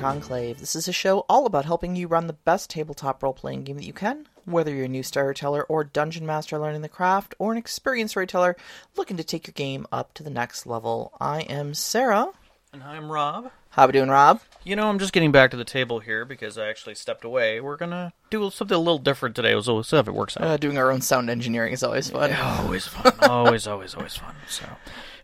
Conclave. This is a show all about helping you run the best tabletop role playing game that you can, whether you're a new storyteller or dungeon master learning the craft, or an experienced storyteller looking to take your game up to the next level. I am Sara. And I'm Rob. How we doing, Rob? You know, I'm just getting back to the table here because I actually stepped away. We're gonna do something a little different today. We'll see if it works out. Uh, doing our own sound engineering is always fun. always fun. always, always, always fun. So,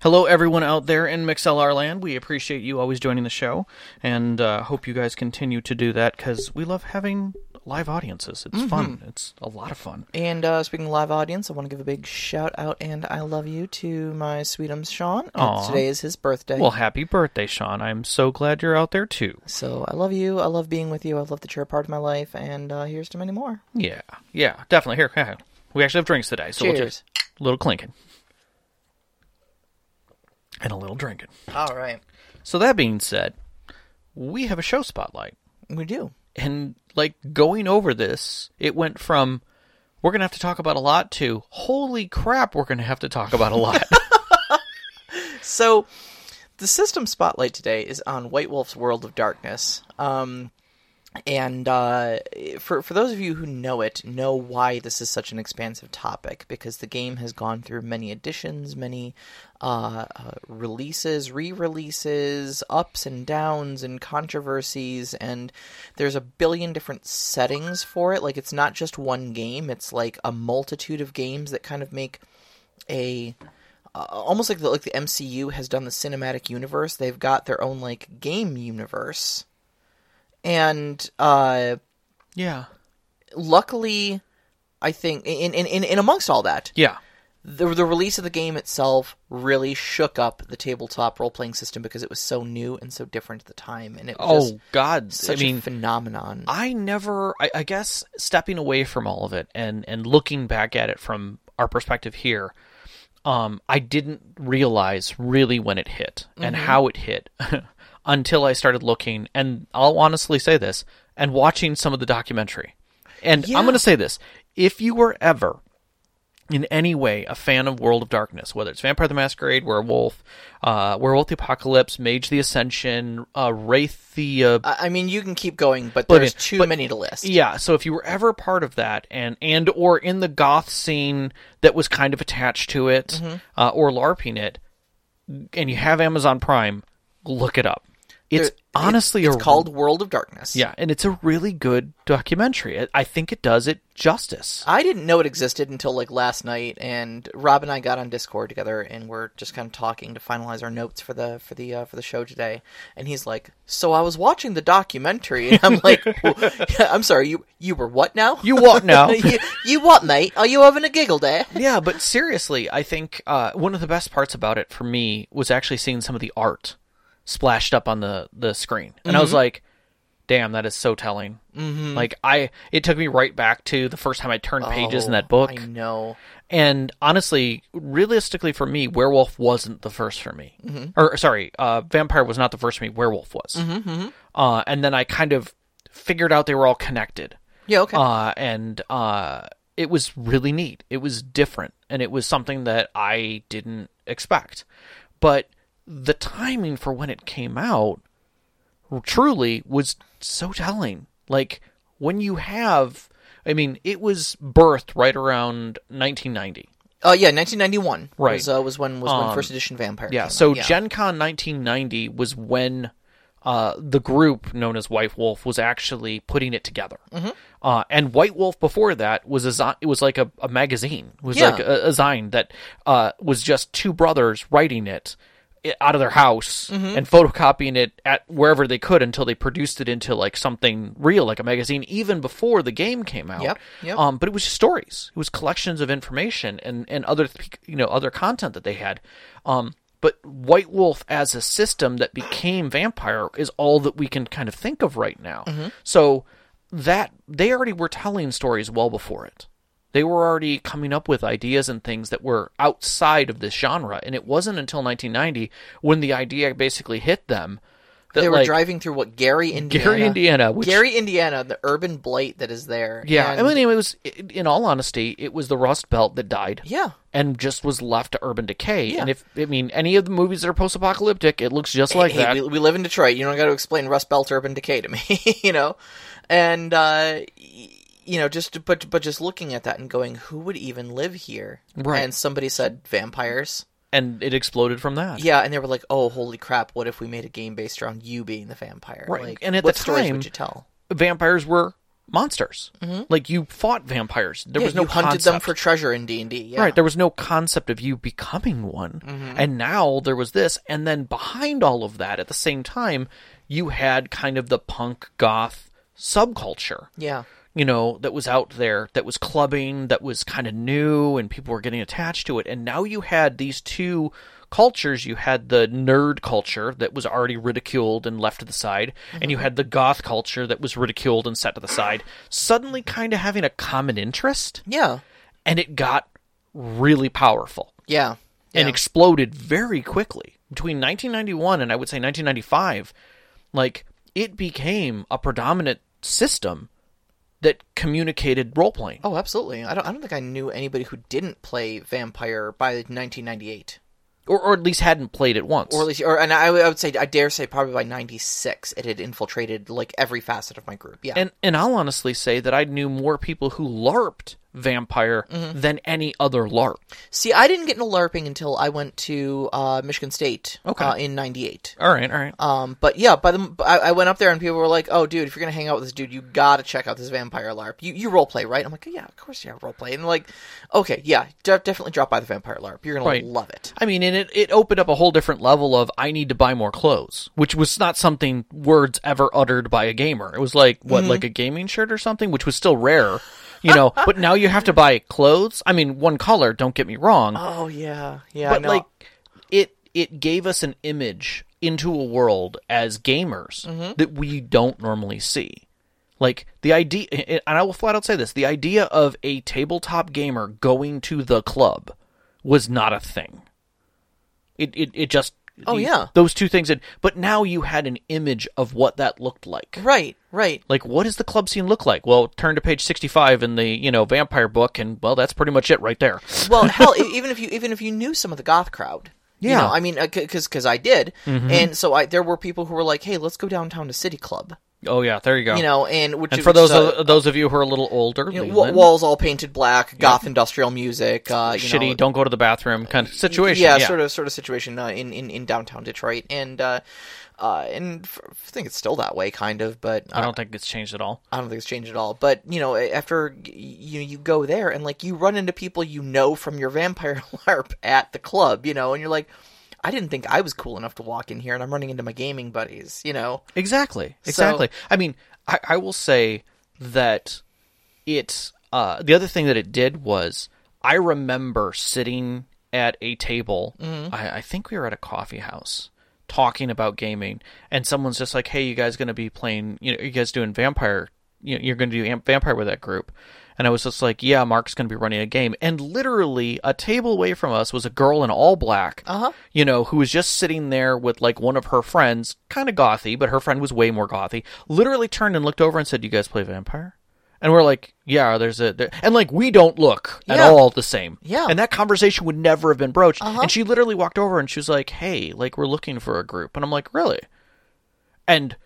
hello everyone out there in MixLR land. We appreciate you always joining the show, and uh, hope you guys continue to do that because we love having live audiences. It's fun. It's a lot of fun. And uh, speaking of live audience, I want to give a big shout out and I love you to my sweetums Sean. Uh, Aw. Today is his birthday. Well, happy birthday, Sean! I'm so glad you're out there too. so I love you. I love being with you. I love that you're a part of my life. And uh, here's to many more. Yeah, yeah, definitely. Here, we actually have drinks today, so we'll Cheers. just a little clinking and a little drinking. All right. So that being said, we have a show spotlight. We do. And like going over this, it went from we're going to have to talk about a lot to holy crap, we're going to have to talk about a lot. So, the system spotlight today is on White Wolf's World of Darkness. Um, and uh, for for those of you who know it, know why this is such an expansive topic because the game has gone through many editions, many uh, uh, releases, re-releases, ups and downs, and controversies, and there's a billion different settings for it. Like it's not just one game; it's like a multitude of games that kind of make a almost like the like the MCU has done the cinematic universe. They've got their own like game universe, and uh, yeah. luckily, I think in in in, in amongst all that, Yeah. the the release of the game itself really shook up the tabletop role playing system because it was so new and so different at the time, and it was Oh god, such I mean a phenomenon. I never I, I guess stepping away from all of it and and looking back at it from our perspective here um I didn't realize really when it hit and how it hit until I started looking and I'll honestly say this and watching some of the documentary. And Yeah. I'm going to say this, if you were ever in any way a fan of World of Darkness, whether it's Vampire the Masquerade, Werewolf, uh, Werewolf the Apocalypse, Mage the Ascension, uh, Wraith the uh, I mean, you can keep going, but But- there's too but- many to list. yeah, so if you were ever part of that and and or in the goth scene that was kind of attached to it Mm-hmm. uh, or larping it and you have Amazon Prime, look it up. It's There- honestly it's a called World of Darkness. yeah, and it's a really good documentary. I- I think it does it justice. I didn't know it existed until like last night, and Rob and I got on Discord together, and we're just kind of talking to finalize our notes for the for the uh, for the show today. And he's like, "So I was watching the documentary, and I'm like, "Well, I'm sorry, you you were what now? You what now? you, you what, mate? Are you having a giggle there?" yeah, but seriously, I think uh, one of the best parts about it for me was actually seeing some of the art splashed up on the the screen, and I was like, "Damn, that is so telling." Mm-hmm. Like I, it took me right back to the first time I turned pages in that book, Oh, I know. and honestly, realistically, for me, Werewolf wasn't the first for me. Or sorry, uh, Vampire was not the first for me. Werewolf was, uh, and then I kind of figured out they were all connected Yeah, okay. uh, and uh, it was really neat. It was different, and it was something that I didn't expect. But the timing for when it came out truly was so telling. Like when you have, I mean, it was birthed right around 1990. Oh yeah, 1991 Right. was uh, was when was when Um, first edition Vampire. Yeah, came so out. yeah. Gen Con 1990 was when uh, the group known as White Wolf was actually putting it together. Mm-hmm. Uh, and White Wolf before that was a it was like a, a magazine. It was Yeah. like a, a zine that uh, was just two brothers writing it out of their house Mm-hmm. and photocopying it at wherever they could until they produced it into like something real, like a magazine, even before the game came out. Yep, yep. Um, but it was just stories. It was collections of information and, and other you know other content that they had. Um, but White Wolf as a system that became Vampire is all that we can kind of think of right now. So that they already were telling stories well before it. They were already coming up with ideas and things that were outside of this genre, and it wasn't until 1990 when the idea basically hit them that They were like driving through what Gary, Indiana. Gary, Indiana, which Gary, Indiana, the urban blight that is there. yeah, and, I mean, it was in all honesty, it was the Rust Belt that died. yeah, and just was left to urban decay. Yeah. And if I mean any of the movies that are post-apocalyptic, it looks just like hey, that. We, we live in Detroit. You don't got to explain Rust Belt urban decay to me, you know. And uh, you know, just but but just looking at that and going, who would even live here? Right. And somebody said vampires. and it exploded from that. Yeah, and they were like, "Oh, holy crap! What if we made a game based around you being the vampire?" Right. Like, And at what the stories time- would you tell? Vampires were monsters. Like you fought vampires. There Mm-hmm. Yeah, was no you hunted concept. them for treasure in D and D. Right, there was no concept of you becoming one. Mm-hmm. And now there was this and then behind all of that at the same time you had kind of the punk goth subculture. yeah, you know, that was out there, that was clubbing, that was kind of new, and people were getting attached to it. And now you had these two cultures. You had the nerd culture that was already ridiculed and left to the side, and you mm-hmm. had the goth culture that was ridiculed and set to the side, suddenly kind of having a common interest, yeah, and it got really powerful yeah, yeah. and exploded very quickly. Between 1991 and I would say 1995, like it became a predominant system that communicated role playing. oh, absolutely. I don't. I don't think I knew anybody who didn't play vampire by 1998. Or, or at least hadn't played it once. or at least, or and I, would- I would say, I dare say, probably by '96, it had infiltrated like every facet of my group. Yeah, and and I'll honestly say that I knew more people who LARPed Vampire Mm-hmm. than any other LARP. see, I didn't get into LARPing until I went to uh, Michigan State Okay. uh, in '98. All right, all right. Um, but yeah, by the I, I went up there and people were like, "Oh, dude, if you're gonna hang out with this dude, you gotta check out this vampire LARP. You you role play, right?" I'm like, "Yeah, of course you have role play." And like, "Okay, yeah, de- definitely drop by the vampire LARP. You're gonna Right. love it." I mean, and it, it opened up a whole different level of I need to buy more clothes, which was not something words ever uttered by a gamer. It was like what, Mm-hmm. like a gaming shirt or something, which was still rare, you know. but now you have to buy clothes. I mean, one color. Don't get me wrong, Oh yeah, yeah. but no, like it it gave us an image into a world as gamers Mm-hmm. that we don't normally see. Like the idea, and I will flat out say this: the idea of a tabletop gamer going to the club was not a thing. It it, it just Oh, yeah. those two things. Had, but now you had an image of what that looked like. right, right. Like, what does the club scene look like? Well, turn to page sixty-five in the you know vampire book, and well, that's pretty much it right there. well, hell, even if you even if you knew some of the goth crowd, you Yeah. know, I mean, because because I did, and so I there were people who were like, "Hey, let's go downtown to City Club," Oh yeah, there you go. you know, and which And for which those uh, of, those of you who are a little older, you know, Leland, walls all painted black, goth industrial music, uh, you shitty, know, don't go to the bathroom kind of situation. yeah, Yeah, sort of sort of situation uh, in, in in downtown Detroit, and uh, uh, and f- I think it's still that way, kind of, but I don't think it's changed at all. I don't think it's changed at all. But you know, after you you go there and like you run into people you know from your vampire LARP at the club, you know, and you're like, I didn't think I was cool enough to walk in here, and I'm running into my gaming buddies, you know. Exactly, exactly. I mean, I, I will say that it. Uh, the other thing that it did was I remember sitting at a table. Mm-hmm. I, I think we were at a coffee house talking about gaming, and someone's just like, "Hey, you guys going to be playing? You know, you guys doing vampire? You know, you're going to do Am- vampire with that group?" And I was just like, "Yeah, Mark's going to be running a game." And literally, a table away from us was a girl in all black, Uh-huh. you know, who was just sitting there with like one of her friends, kind of gothy, but her friend was way more gothy. Literally turned and looked over and said, "You guys play vampire?" And we're like, "Yeah, there's a," there, and like we don't look at Yeah. all the same. Yeah. And that conversation would never have been broached. Uh-huh. And she literally walked over and she was like, "Hey, like we're looking for a group," and I'm like, "Really?" And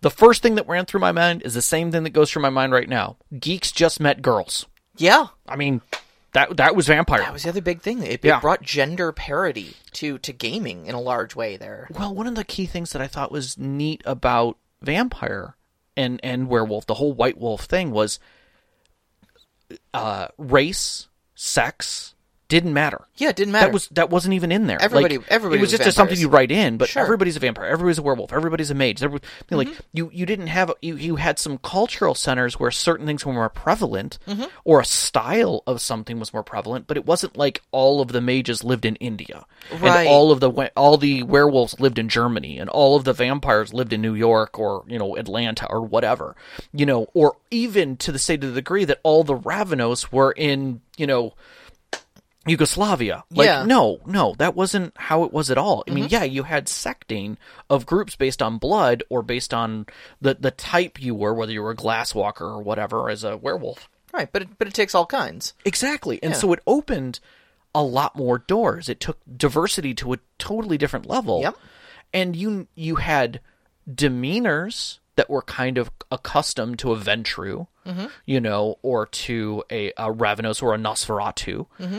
the first thing that ran through my mind is the same thing that goes through my mind right now. Geeks just met girls. Yeah, I mean, that that was vampire. that was the other big thing. It, it Yeah. brought gender parity to to gaming in a large way there. Well, one of the key things that I thought was neat about vampire and and werewolf, the whole white wolf thing was uh, race, sex didn't matter. Yeah, it didn't matter. That was that wasn't even in there. Everybody- Like, everybody It was was just something you write in, but Sure. everybody's a vampire. Everybody's a werewolf. Everybody's a mage. Every, I mean, Mm-hmm. Like you, you didn't have you. You had some cultural centers where certain things were more prevalent, Mm-hmm. or a style of something was more prevalent. But it wasn't like all of the mages lived in India, Right. and all of the all the werewolves lived in Germany, and all of the vampires lived in New York or you know Atlanta or whatever, you know, or even to the state of the degree that all the Ravnos were in you know Yugoslavia. Like, Yeah. no, no, that wasn't how it was at all. I mean, yeah, you had secting of groups based on blood or based on the the type you were, whether you were a glasswalker or whatever as a werewolf. Right, but it, but it takes all kinds. Exactly. And Yeah. so it opened a lot more doors. It took diversity to a totally different level. Yep. And you you had demeanors that were kind of accustomed to a Ventrue, Mm-hmm. you know, or to a, a Ravnos or a Nosferatu. Mm-hmm.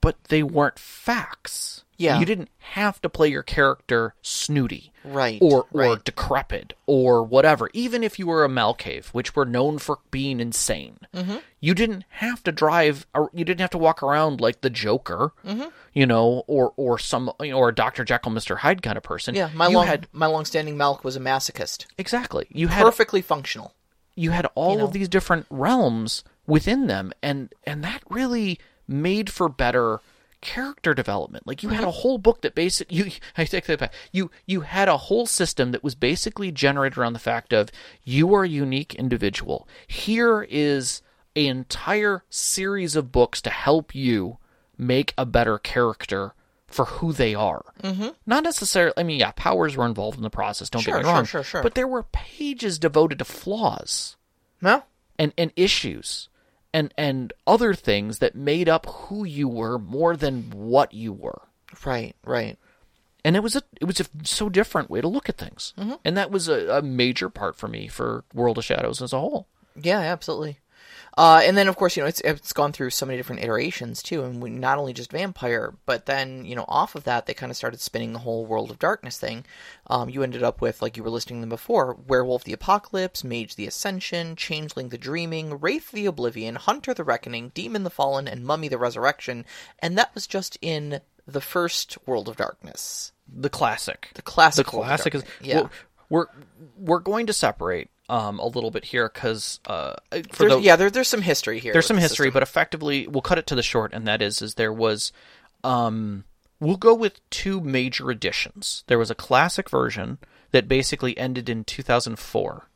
But they weren't facts. Yeah. You didn't have to play your character snooty Right, or or right. decrepit or whatever. Even if you were a Malcave, which were known for being insane, Mm-hmm. you didn't have to drive. Or you didn't have to walk around like the Joker, Mm-hmm. you know, or or some you know, or a Doctor Jekyll, Mister Hyde kind of person. Yeah, my you long had my long-standing Malk was a masochist. exactly. You had Perfectly functional. you had all know? of these different realms within them and and that really made for better character development like you had a whole book that basically you I take that back you you had a whole system that was basically generated around the fact of you are a unique individual here is an entire series of books to help you make a better character for who they are. Mm-hmm. Not necessarily. I mean, yeah, powers were involved in the process. Don't Sure, get me wrong. sure, sure, sure. But there were pages devoted to flaws No? and, and issues and and other things that made up who you were more than what you were. Right, right. And it was a it was a so different way to look at things. Mm-hmm. And that was a, a major part for me for World of Shadows as a whole. Yeah, absolutely. Uh, and then, of course, you know, it's it's gone through so many different iterations too, and we, not only just vampire, but then you know, off of that, they kind of started spinning the whole World of Darkness thing. Um, you ended up with, like you were listing them before, Werewolf the Apocalypse, Mage the Ascension, Changeling the Dreaming, Wraith the Oblivion, Hunter the Reckoning, Demon the Fallen, and Mummy the Resurrection, and that was just in the first World of Darkness, The classic. the classic. the classic is yeah. we're we're going to separate um a little bit here because uh There's, the yeah, there, there's some history here. there's some the history, system. but effectively we'll cut it to the short, and that is is there was um we'll go with two major editions. There was a classic version that basically ended in 2004.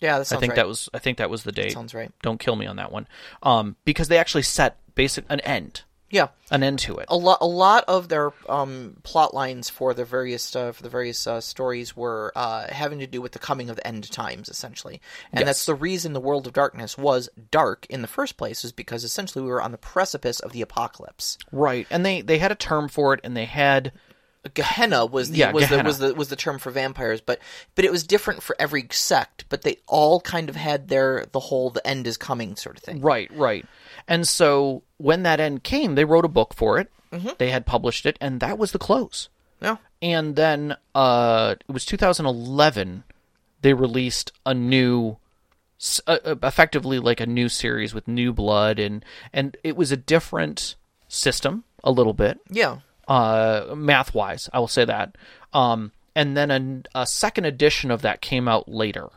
yeah, that I think right. that was I think that was the date. sounds right. Don't kill me on that one. Um, because they actually set basic an end, Yeah, an end to it. a lot a lot of their um, plot lines for the various uh, for the various uh, stories were uh, having to do with the coming of the end times essentially and Yes. that's the reason the world of darkness was dark in the first place is because essentially we were on the precipice of the apocalypse Right, and they they had a term for it, and they had Gehenna was the Yeah, was the was the was the term for vampires but but it was different for every sect but they all kind of had their the whole the end is coming sort of thing Right, right. And so when that end came, they wrote a book for it. Mm-hmm. They had published it, and that was the close. yeah And then uh, it was 2011. They released a new, uh, uh, effectively like a new series with new blood, and and it was a different system a little bit, yeah uh, math wise. I will say that. Um, and then a, a second edition of that came out later.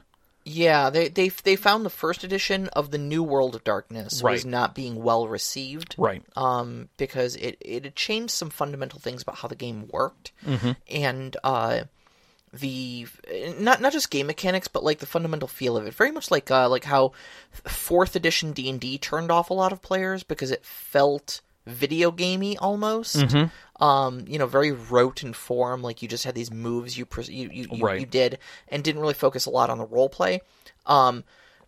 Yeah, they they they found the first edition of the New World of Darkness was not being well received, Right. um, because it it had changed some fundamental things about how the game worked, Mm-hmm. and uh, the not not just game mechanics, but like the fundamental feel of it. Very much like uh, like how fourth edition D and D turned off a lot of players because it felt video gamey almost. Mm-hmm. Um, you know, very rote in form. Like you just had these moves you pres- you you, you, Right. you did, and didn't really focus a lot on the role play. Um,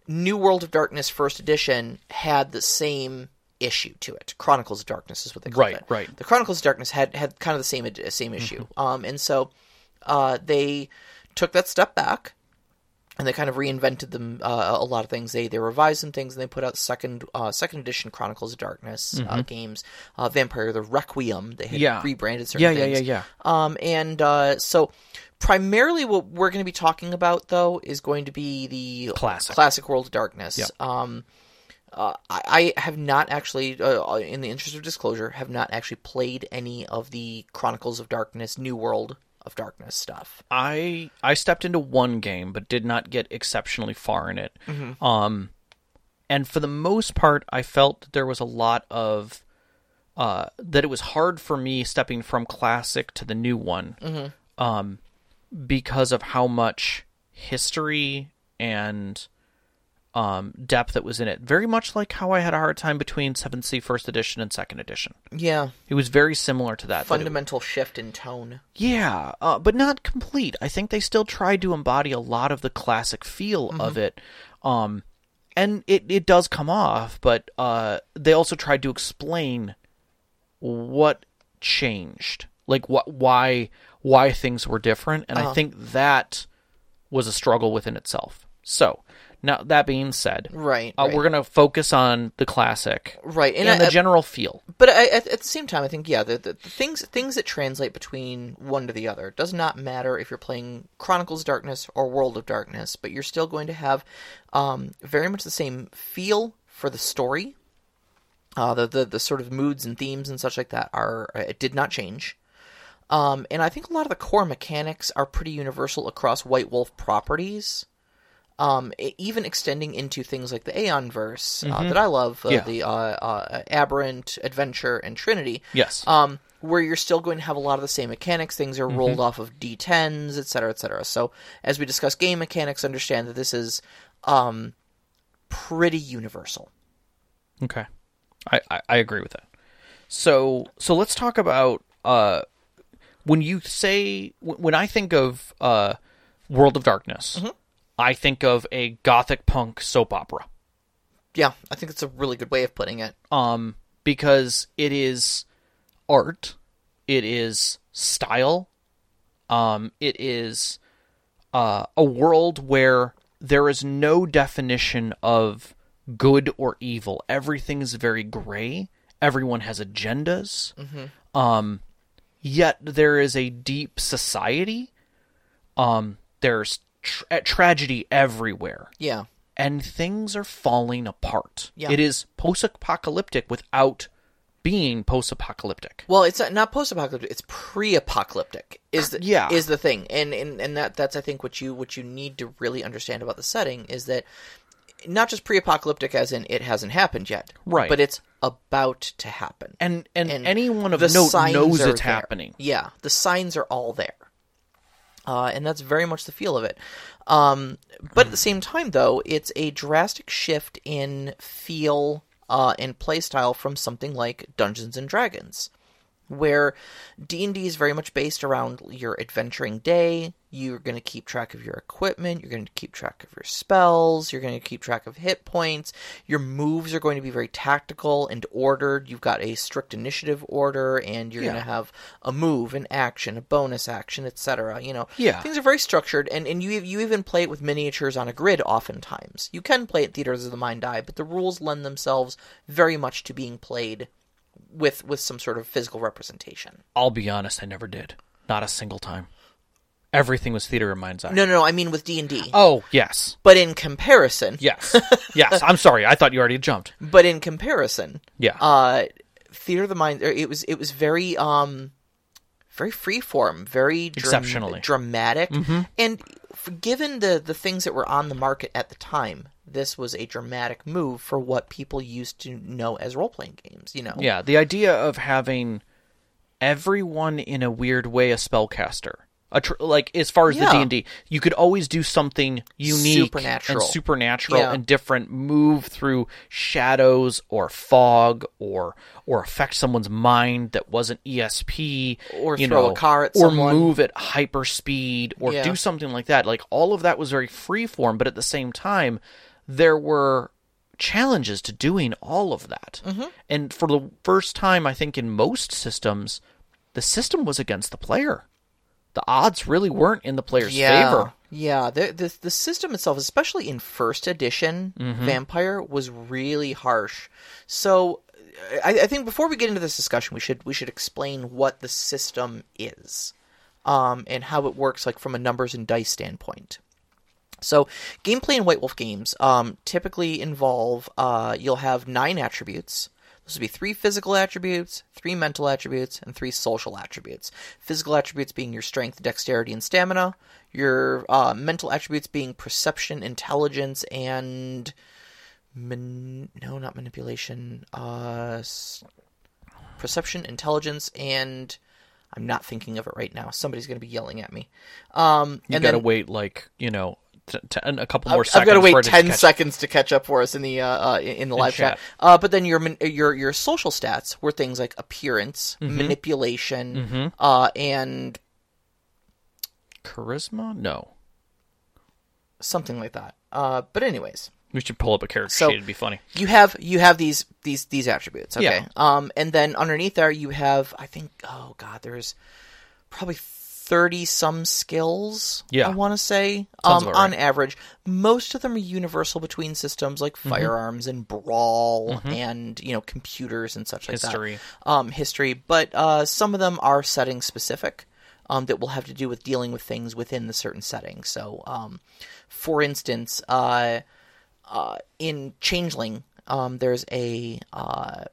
New World of Darkness First Edition had the same issue to it. Chronicles of Darkness is what they call Right, it. right. right. The Chronicles of Darkness had had kind of the same same issue. Um, and so uh, they took that step back and they kind of reinvented them uh, a lot of things. They they revised some things and they put out second uh, second edition Chronicles of Darkness uh, games. Uh, Vampire the Requiem. They had Mm-hmm. Yeah. rebranded certain Yeah, yeah, things. yeah, yeah. Um, and uh, so primarily what we're going to be talking about though is going to be the Classic. classic World of Darkness. Um, uh, I, I have not actually, uh, in the interest of disclosure, have not actually played any of the Chronicles of Darkness, New World of Darkness stuff. I I stepped into one game, but did not get exceptionally far in it. Um, and for the most part, I felt that there was a lot of uh, that it was hard for me stepping from classic to the new one, um, because of how much history and um, depth that was in it. Very much like how I had a hard time between 7th Sea First Edition and Second Edition. Yeah, It was very similar to that. that it- fundamental shift in tone. yeah, uh, but not complete. I think they still tried to embody a lot of the classic feel of it. Um, and it, it does come off, but uh, they also tried to explain what changed, like what why why things were different, and I think that was a struggle within itself. So now that being said, Right, uh, right. we're gonna focus on the classic Right, and, and, the general feel. but I, at, at the same time, I think yeah, the, the, the things things that translate between one to the other does not matter if you're playing Chronicles of Darkness or World of Darkness, but you're still going to have um, very much the same feel for the story. Uh, the, the the sort of moods and themes and such like that are uh, it did not change. Um, and I think a lot of the core mechanics are pretty universal across White Wolf properties. Um, even extending into things like the Aeon verse uh, that I love, uh, Yeah. the uh, uh, Aberrant, Adventure, and Trinity. Yes. Um, where you're still going to have a lot of the same mechanics. Things are rolled off of D10s, et cetera, et cetera. So as we discuss game mechanics, understand that this is um, pretty universal. Okay, I, I, I agree with that. So so let's talk about uh, when you say when I think of uh, World of Darkness, I think of a gothic punk soap opera. Yeah, I think it's a really good way of putting it. Um, because it is art, it is style, um, it is uh, a world where there is no definition of good or evil. Everything is very gray. Everyone has agendas. Um, yet there is a deep society. Um, there's tra- tragedy everywhere Yeah, and things are falling apart. Yeah. It is post-apocalyptic without being post-apocalyptic. Well, it's not post-apocalyptic; it's pre-apocalyptic. Is the Yeah. is the thing, and and and that that's I think what you what you need to really understand about the setting is that not just pre-apocalyptic as in it hasn't happened yet, Right. But it's about to happen, And and, And anyone of the note knows it's there. happening. Yeah, the signs are all there. Uh, and that's very much the feel of it. Um, but at the same time, though, it's a drastic shift in feel uh, and playstyle from something like Dungeons and Dragons, where D and D is very much based around your adventuring day. You're going to keep track of your equipment. You're going to keep track of your spells. You're going to keep track of hit points. Your moves are going to be very tactical and ordered. You've got a strict initiative order, and you're Yeah. going to have a move, an action, a bonus action, etc. You know, Yeah. things are very structured, and, and you you even play it with miniatures on a grid. Oftentimes, you can play it theaters of the mind eye, but the rules lend themselves very much to being played with with some sort of physical representation. I'll be honest, I never did. Not a single time. Everything was theater in mind's eye. No, no, no. I mean with D and D. Oh, yes. But in comparison, Yes. yes. I'm sorry. I thought you already jumped. but in comparison, Yeah. uh, theater of the mind. er, It was it was very um, very freeform, very dram- Exceptionally. dramatic, and given the the things that were on the market at the time, this was a dramatic move for what people used to know as role playing games. You know, Yeah, the idea of having everyone in a weird way a spellcaster. A tr- like as far as the D and D, you could always do something unique Supernatural. and supernatural Yeah. and different. Move through shadows or fog, or or affect someone's mind that wasn't ESP, Or you throw a car at or someone. move at hyper speed, or Yeah. do something like that. Like all of that was very freeform, but at the same time, there were challenges to doing all of that. Mm-hmm. And for the first time, I think in most systems, the system was against the player. The odds really weren't in the player's yeah, favor. yeah. The, the the system itself, especially in first edition, Mm-hmm. Vampire was really harsh. So, I, I think before we get into this discussion, we should we should explain what the system is, um, and how it works, like from a numbers and dice standpoint. So, gameplay in White Wolf games um, typically involve uh, you'll have nine attributes. Those would be three physical attributes, three mental attributes, and three social attributes. Physical attributes being your strength, dexterity, and stamina. Your uh, mental attributes being perception, intelligence, and man- no, not manipulation. Uh, s- perception, intelligence, and I'm not thinking of it right now. Somebody's going to be yelling at me. Um, You gotta then wait like, you know, t- t- a couple more I've seconds. got to wait to ten catch- seconds to catch up for us in the uh, uh, in the live chat. chat. Uh, but then your your your social stats were things like appearance, Mm-hmm. manipulation, uh, and Charisma? No. something like that. Uh, but anyways, We should pull up a character So- sheet. It'd be funny. you have you have these these these attributes. Okay. Yeah. Um, and then underneath there you have I think oh god there's probably thirty some skills. Yeah. I want to say um about on average. Most of them are universal between systems like Mm-hmm. firearms and brawl and you know computers and such like History. that. Um, history, but uh, some of them are setting specific. Um, that will have to do with dealing with things within the certain setting. So, um, for instance, uh, uh, in Changeling, um, there's a uh,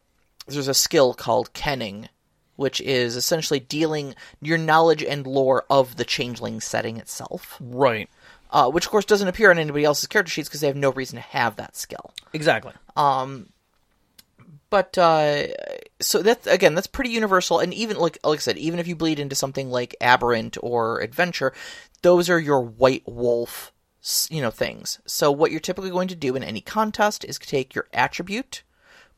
there's a skill called kenning, which is essentially dealing your knowledge and lore of the Changeling setting itself. Right. Uh, which of course doesn't appear on anybody else's character sheets because they have no reason to have that skill. Exactly. But uh, so that's again that's pretty universal, and even like like I said, even if you bleed into something like aberrant or adventure, those are your white wolf, you know, things. So what you're typically going to do in any contest is take your attribute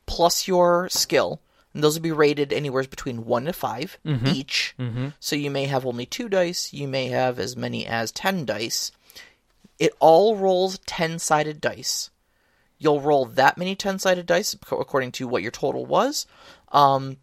plus your skill, and those will be rated anywhere between one to 5 each. So you may have only two dice, you may have as many as ten dice. It all rolls ten sided dice you'll roll that many 10 sided dice according to what your total was. Um,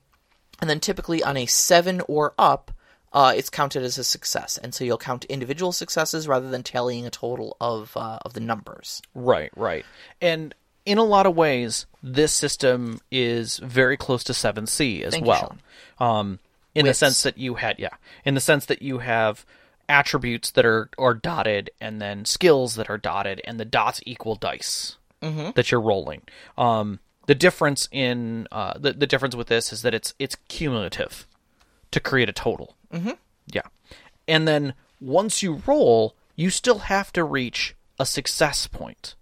and then typically on a 7 or up, uh, it's counted as a success. And so you'll count individual successes rather than tallying a total of, uh, of the numbers. Right, right. And in a lot of ways, this system is very close to 7th Sea as Thank you, well. um, in Wits. the sense that you had, yeah, in the sense that you have attributes that are, are dotted and then skills that are dotted, and the dots equal dice that you're rolling. Um, the difference in uh, the the difference with this is that it's it's cumulative to create a total. Mm-hmm. Yeah, and then once you roll, you still have to reach a success point.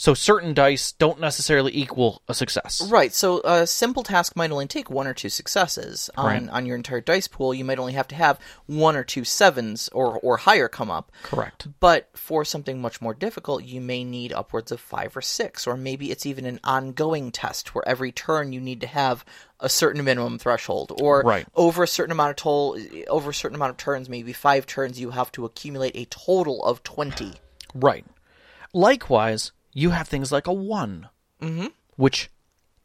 So certain dice don't necessarily equal a success. Right. So a simple task might only take one or two successes on, Right. on your entire dice pool. You might only have to have one or two sevens or, or higher come up. Correct. But for something much more difficult, you may need upwards of five or six, or maybe it's even an ongoing test where every turn you need to have a certain minimum threshold, or Right. over a certain amount of toll, over a certain amount of turns, maybe five turns, you have to accumulate a total of twenty. Right. Likewise, you have things like a one, which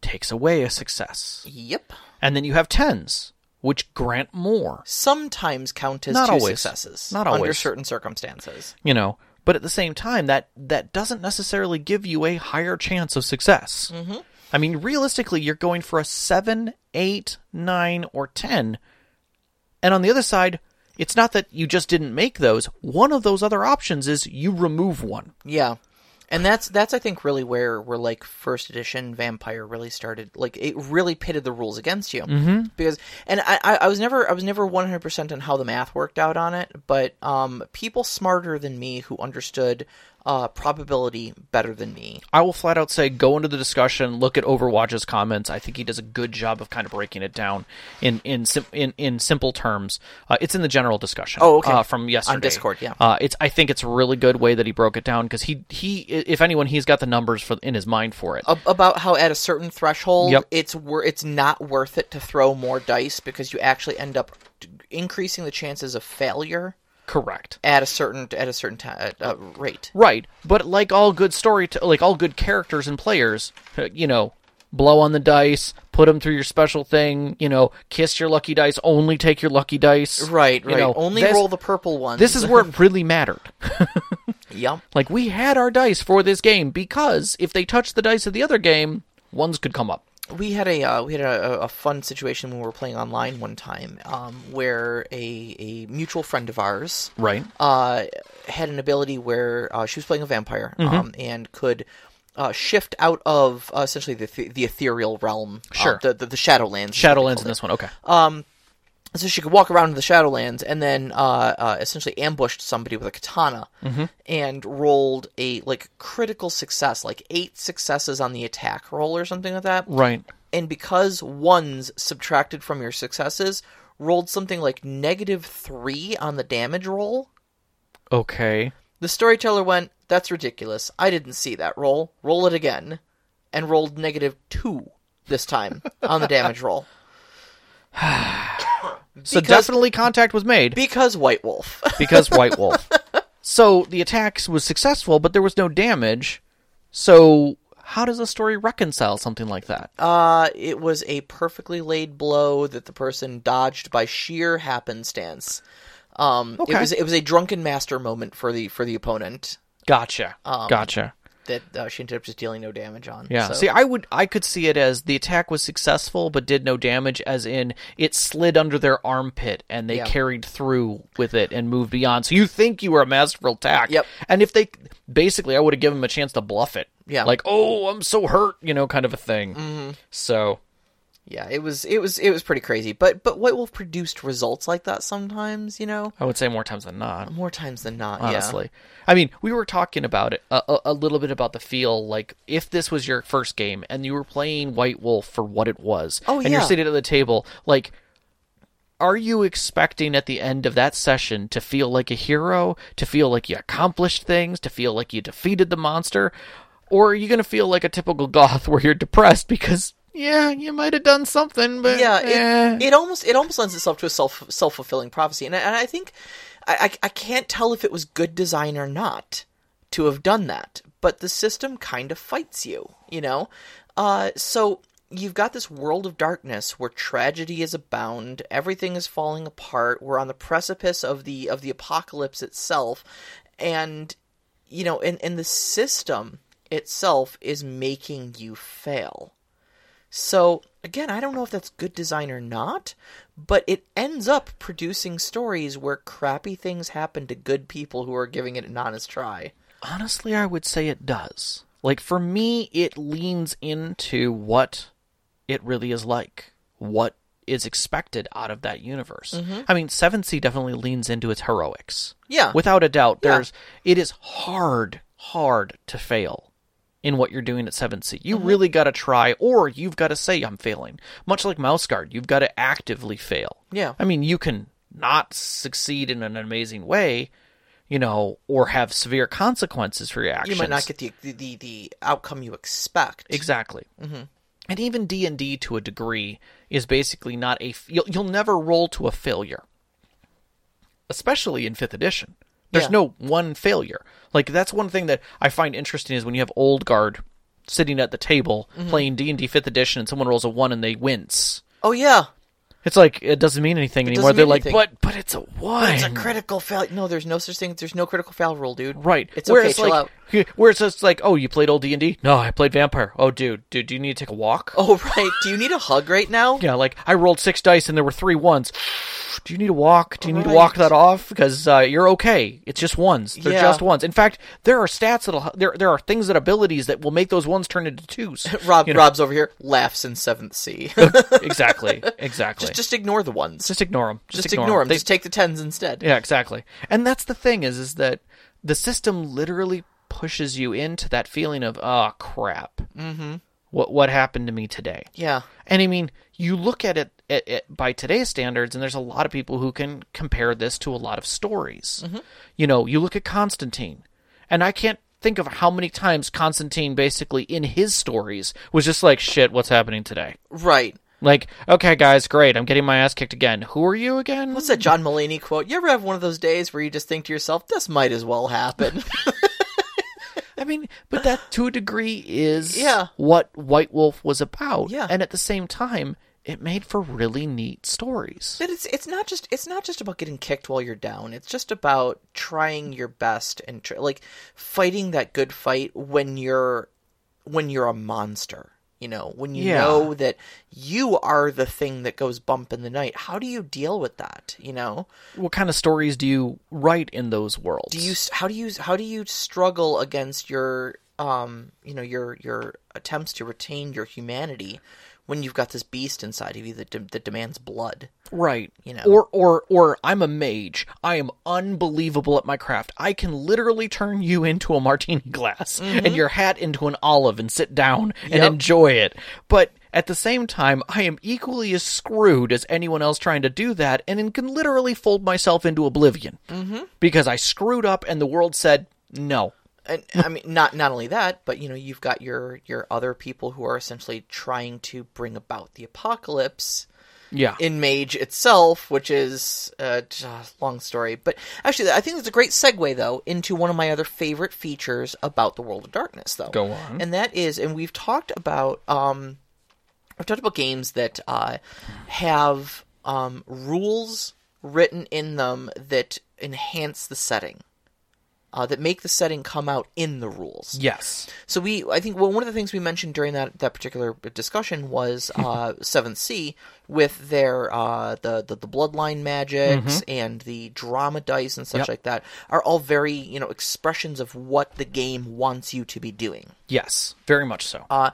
takes away a success, Yep. and then you have tens, which grant more. Sometimes count as Not two always. successes Not always. under certain circumstances. You know, but at the same time, that that doesn't necessarily give you a higher chance of success. Mm-hmm. I mean, realistically, you're going for a seven, eight, nine, or ten, and on the other side. It's not that you just didn't make those. One of those other options is you remove one. Yeah. And that's that's I think really where where like first edition vampire really started like it really pitted the rules against you mm-hmm. because and I, I I was never I was never one hundred percent on how the math worked out on it but um people smarter than me who understood uh probability better than me I will flat out say go into the discussion, look at Overwatch's comments. I think he does a good job of kind of breaking it down in in sim- in, in simple terms. Uh, it's in the general discussion. Oh, okay. Uh, from yesterday on Discord, yeah. Uh, it's I think it's a really good way that he broke it down because he he if anyone he's got the numbers for in his mind for it. About how at a certain threshold Yep. it's wor- it's not worth it to throw more dice because you actually end up increasing the chances of failure Correct. at a certain at a certain ti uh, rate Right, but like all good story, t- like all good characters and players, you know, blow on the dice, put them through your special thing, you know, kiss your lucky dice, only take your lucky dice. right you right know, only this- roll the purple ones This is where it really mattered. yep like we had our dice for this game because if they touched the dice of the other game, ones could come up. We had a uh, we had a, a fun situation when we were playing online one time, um, where a a mutual friend of ours Right. uh, had an ability where uh, she was playing a vampire Mm-hmm. um, and could uh, shift out of uh, essentially the the ethereal realm, uh, Sure. the, the the Shadowlands, is what they Shadowlands in this one. Okay. So she could walk around in the Shadowlands and then uh, uh, essentially ambushed somebody with a katana Mm-hmm. and rolled a like critical success, like eight successes on the attack roll or something like that. right. and because ones subtracted from your successes rolled something like negative three on the damage roll. Okay. The storyteller went, "That's ridiculous. I didn't see that. Roll, roll it again," and rolled negative two this time on the damage roll. So Because- definitely contact was made Because White Wolf. because White Wolf. So the attack was successful, but there was no damage. So how does a story reconcile something like that? Uh, it was a perfectly laid blow that the person dodged by sheer happenstance. Um, Okay. it was it was a drunken master moment for the for the opponent Gotcha. Um, gotcha. That uh, she ended up just dealing no damage on. Yeah. So- See, I would, I could see it as the attack was successful, but did no damage, as in it slid under their armpit and they Yeah. carried through with it and moved beyond. So you think you were a masterful attack. Yep. And if they, basically, I would have given them a chance to bluff it. Yeah. Like, oh, I'm so hurt, you know, kind of a thing. Mm-hmm. So yeah, it was it was it was pretty crazy. But but White Wolf produced results like that sometimes. You know, I would say more times than not. more times than not. honestly. I mean, we were talking about it a, a, a little bit about the feel. Like, if this was your first game and you were playing White Wolf for what it was, Oh, and you're sitting at the table, like, are you expecting at the end of that session to feel like a hero, to feel like you accomplished things, to feel like you defeated the monster, or are you going to feel like a typical goth where you're depressed because? Yeah, you might have done something, but yeah, eh. it, it almost it almost lends itself to a self self fulfilling prophecy, and I, and I think I, I I can't tell if it was good design or not to have done that, but the system kind of fights you, you know. Uh, so you've got this world of darkness where tragedy is abound, everything is falling apart. We're on the precipice of the of the apocalypse itself, and you know, and and the system itself is making you fail. So, again, I don't know if that's good design or not, but it ends up producing stories where crappy things happen to good people who are giving it an honest try. Honestly, I would say it does. Like for me, it leans into what it really is like, what is expected out of that universe. Mm-hmm. I mean, Seven Sea definitely leans into its heroics. Yeah. without a doubt. Yeah. There's it is hard, hard to fail in what you're doing at 7th Sea. You really got to try, or you've got to say I'm failing. Much like Mouse Guard, you've got to actively fail. Yeah. I mean, you can not succeed in an amazing way, you know, or have severe consequences for your actions. You might not get the the, the, the outcome you expect. exactly. Mm-hmm. And even D and D to a degree is basically not a You'll, you'll never roll to a failure, especially in fifth edition. There's Yeah. no one failure. Like that's one thing that I find interesting is when you have old guard sitting at the table Mm-hmm. playing D and D fifth edition, and someone rolls a one and they wince. Oh yeah, It's like it doesn't mean anything anymore. doesn't They're mean like, anything. but but it's a one. it's a critical fail. No, there's no such thing. There's no critical fail rule, dude. Right. It's where okay. it's chill like, out. Where it's just like, oh, you played old D and D? No, I played vampire. Oh, dude, dude, do you need to take a walk? Oh right. Do you need a hug right now? Yeah, like I rolled six dice and there were three ones. Do you need to walk? Do you need to walk that off? Because uh, you're okay. It's just ones. They're Yeah. just ones. In fact, there are stats that'll there there are things that abilities that will make those ones turn into twos. Rob? Rob's over here laughs in seventh Sea. exactly, exactly. Just just ignore the ones. Just ignore them. Just, Just ignore them. They- Just take the tens instead. Yeah, exactly. And that's the thing is is that the system literally pushes you into that feeling of oh crap. Mm-hmm. What what happened to me today? Yeah. And I mean, you look at it, at it by today's standards, and there's a lot of people who can compare this to a lot of stories. You know, you look at Constantine, and I can't think of how many times Constantine basically in his stories was just like, shit, what's happening today? Right. Like, okay, guys, great, I'm getting my ass kicked again. Who are you again? What's that John Mulaney quote? You ever have one of those days where you just think to yourself, "This might as well happen"? I mean, but that to a degree is Yeah. what White Wolf was about. Yeah. And at the same time, it made for really neat stories. But it's it's not just it's not just about getting kicked while you're down. It's just about trying your best and tr- like fighting that good fight when you're when you're a monster. You know, when you Yeah. know that you are the thing that goes bump in the night. How do you deal with that? You know, What kind of stories do you write in those worlds? do you how do you how do you struggle against your um you know your your attempts to retain your humanity when you've got this beast inside of you that de- that demands blood? Right. You know. Or or or I'm a mage. I am unbelievable at my craft. I can literally turn you into a martini glass and your hat into an olive and sit down and Mm-hmm. Yep. enjoy it. But at the same time, I am equally as screwed as anyone else trying to do that and can literally fold myself into oblivion. Mm-hmm. Because I screwed up and the world said, No. And I mean, not not only that, but you know, you've got your your other people who are essentially trying to bring about the apocalypse Yeah. in Mage itself, which is uh, a long story. But actually, I think it's a great segue though into one of my other favorite features about the World of Darkness, though. Go on. And that is, and we've talked about, um, I've talked about games that uh, have um, rules written in them that enhance the setting. Uh, that make the setting come out in the rules. yes. So we, I think, well, one of the things we mentioned during that, that particular discussion was uh, Seventh Sea with their uh, the, the the bloodline magics and the drama dice and such Yep. like that are all very you know expressions of what the game wants you to be doing. Yes. Very much so. Uh,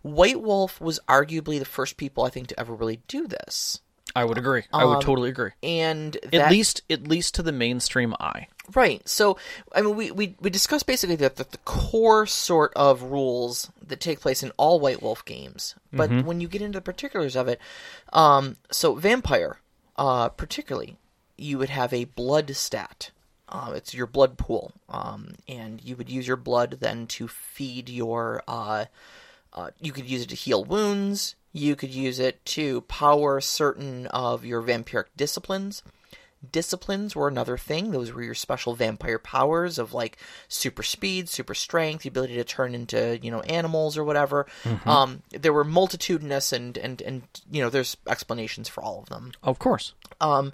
White Wolf was arguably the first people I think to ever really do this, I would agree. I would totally agree. and At least at least to the mainstream eye. Right. So, I mean, we, we, we discussed basically that the, the core sort of rules that take place in all White Wolf games. But when you get into the particulars of it, um, so Vampire, uh, particularly, you would have a blood stat. Uh, it's your blood pool. Um, and you would use your blood then to feed your. Uh, uh, you could use it to heal wounds. You could use it to power certain of your vampiric disciplines. Disciplines were another thing. Those were your special vampire powers of like super speed, super strength, the ability to turn into you know animals or whatever. Um, there were multitudinous and and and you know there's explanations for all of them. Of course. Um,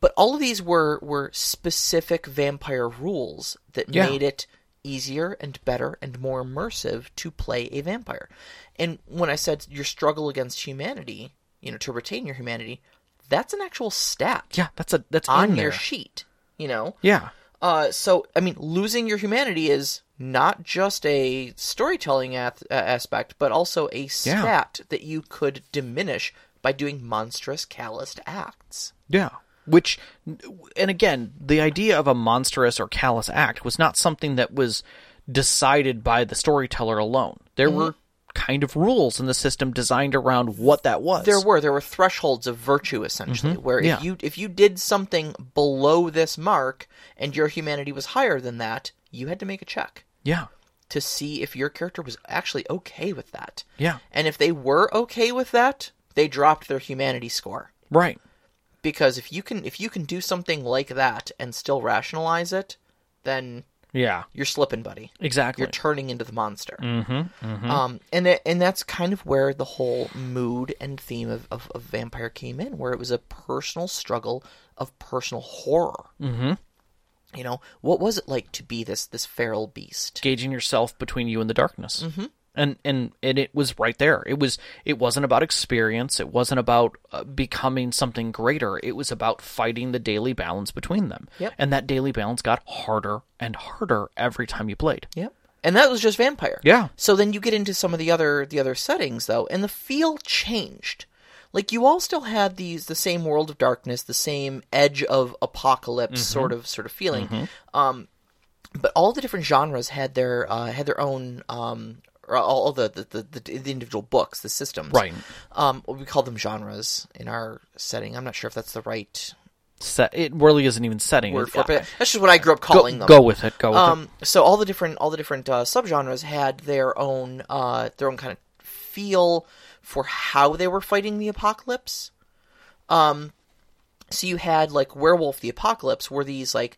but all of these were were specific vampire rules that Yeah. made it easier and better and more immersive to play a vampire. And when I said your struggle against humanity, you know, to retain your humanity, that's an actual stat Yeah, that's a that's on your sheet. You know, yeah. uh, so I mean, losing your humanity is not just a storytelling ath- uh, aspect, but also a stat that you could diminish by doing monstrous, calloused acts. Yeah. Which, and again, the idea of a monstrous or callous act was not something that was decided by the storyteller alone. There Mm-hmm. were kind of rules in the system designed around what that was. There were there were thresholds of virtue essentially, where if Yeah. you if you did something below this mark and your humanity was higher than that, you had to make a check yeah. to see if your character was actually okay with that. Yeah. And if they were okay with that, they dropped their humanity score. Right. Because if you can if you can do something like that and still rationalize it, then Yeah. you're slipping, buddy. Exactly. You're turning into the monster. Mm-hmm, Um, and it, and that's kind of where the whole mood and theme of, of, of Vampire came in, where it was a personal struggle of personal horror. Mm-hmm. You know, what was it like to be this this feral beast? Gauging yourself between you and the darkness. Mm-hmm. And, and and it was right there. It was it wasn't about experience. It wasn't about uh, becoming something greater. It was about fighting the daily balance between them. Yep. And that daily balance got harder and harder every time you played. Yep. And that was just Vampire. Yeah. So then you get into some of the other the other settings though, and the feel changed. Like you all still had these the same world of darkness, the same edge of apocalypse sort of sort of feeling. Um, but all the different genres had their uh, had their own um, or all the the, the the individual books, the systems. Right. Um, we call them genres in our setting. I'm not sure if that's the right Set, it really isn't even setting. word for it, but that's just what I grew up go, calling them. go with it. Go with it. Um, so all the different all the different uh, subgenres had their own uh, their own kind of feel for how they were fighting the apocalypse. Um, so you had like werewolf the apocalypse were these like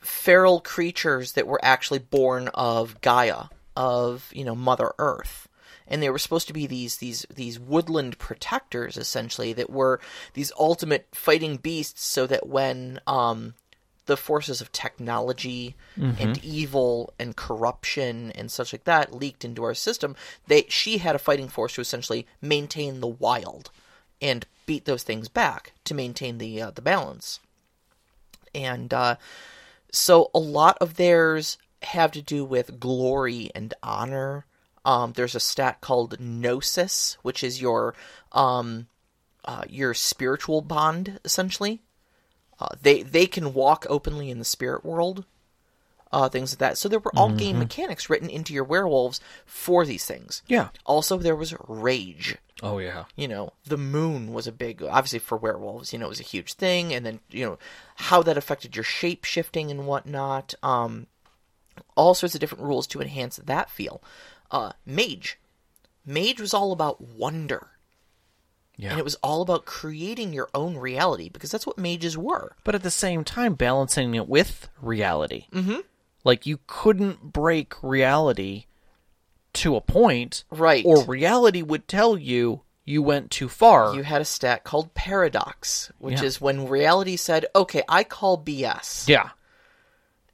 feral creatures that were actually born of Gaia of you know Mother Earth. And they were supposed to be these these these woodland protectors, essentially, that were these ultimate fighting beasts, so that when um, the forces of technology and evil and corruption and such like that leaked into our system, they she had a fighting force to essentially maintain the wild and beat those things back to maintain the uh, the balance. And uh, so a lot of theirs have to do with glory and honor. Um, there's a stat called gnosis, which is your um, uh, your spiritual bond, essentially. Uh, they they can walk openly in the spirit world, uh, things like that. So there were all game mechanics written into your werewolves for these things. yeah. Also, there was rage. Oh yeah. You know, the moon was a big, obviously for werewolves. You know, it was a huge thing, and then you know how that affected your shape shifting and whatnot. Um, all sorts of different rules to enhance that feel. Uh, Mage. Mage was all about wonder. Yeah. And it was all about creating your own reality because that's what mages were. but at the same time balancing it with reality. Mm-hmm. Like you couldn't break reality to a point, Right. Or reality would tell you you went too far. You had a stat called paradox, which Yeah. is when reality said, "Okay, I call BS," yeah,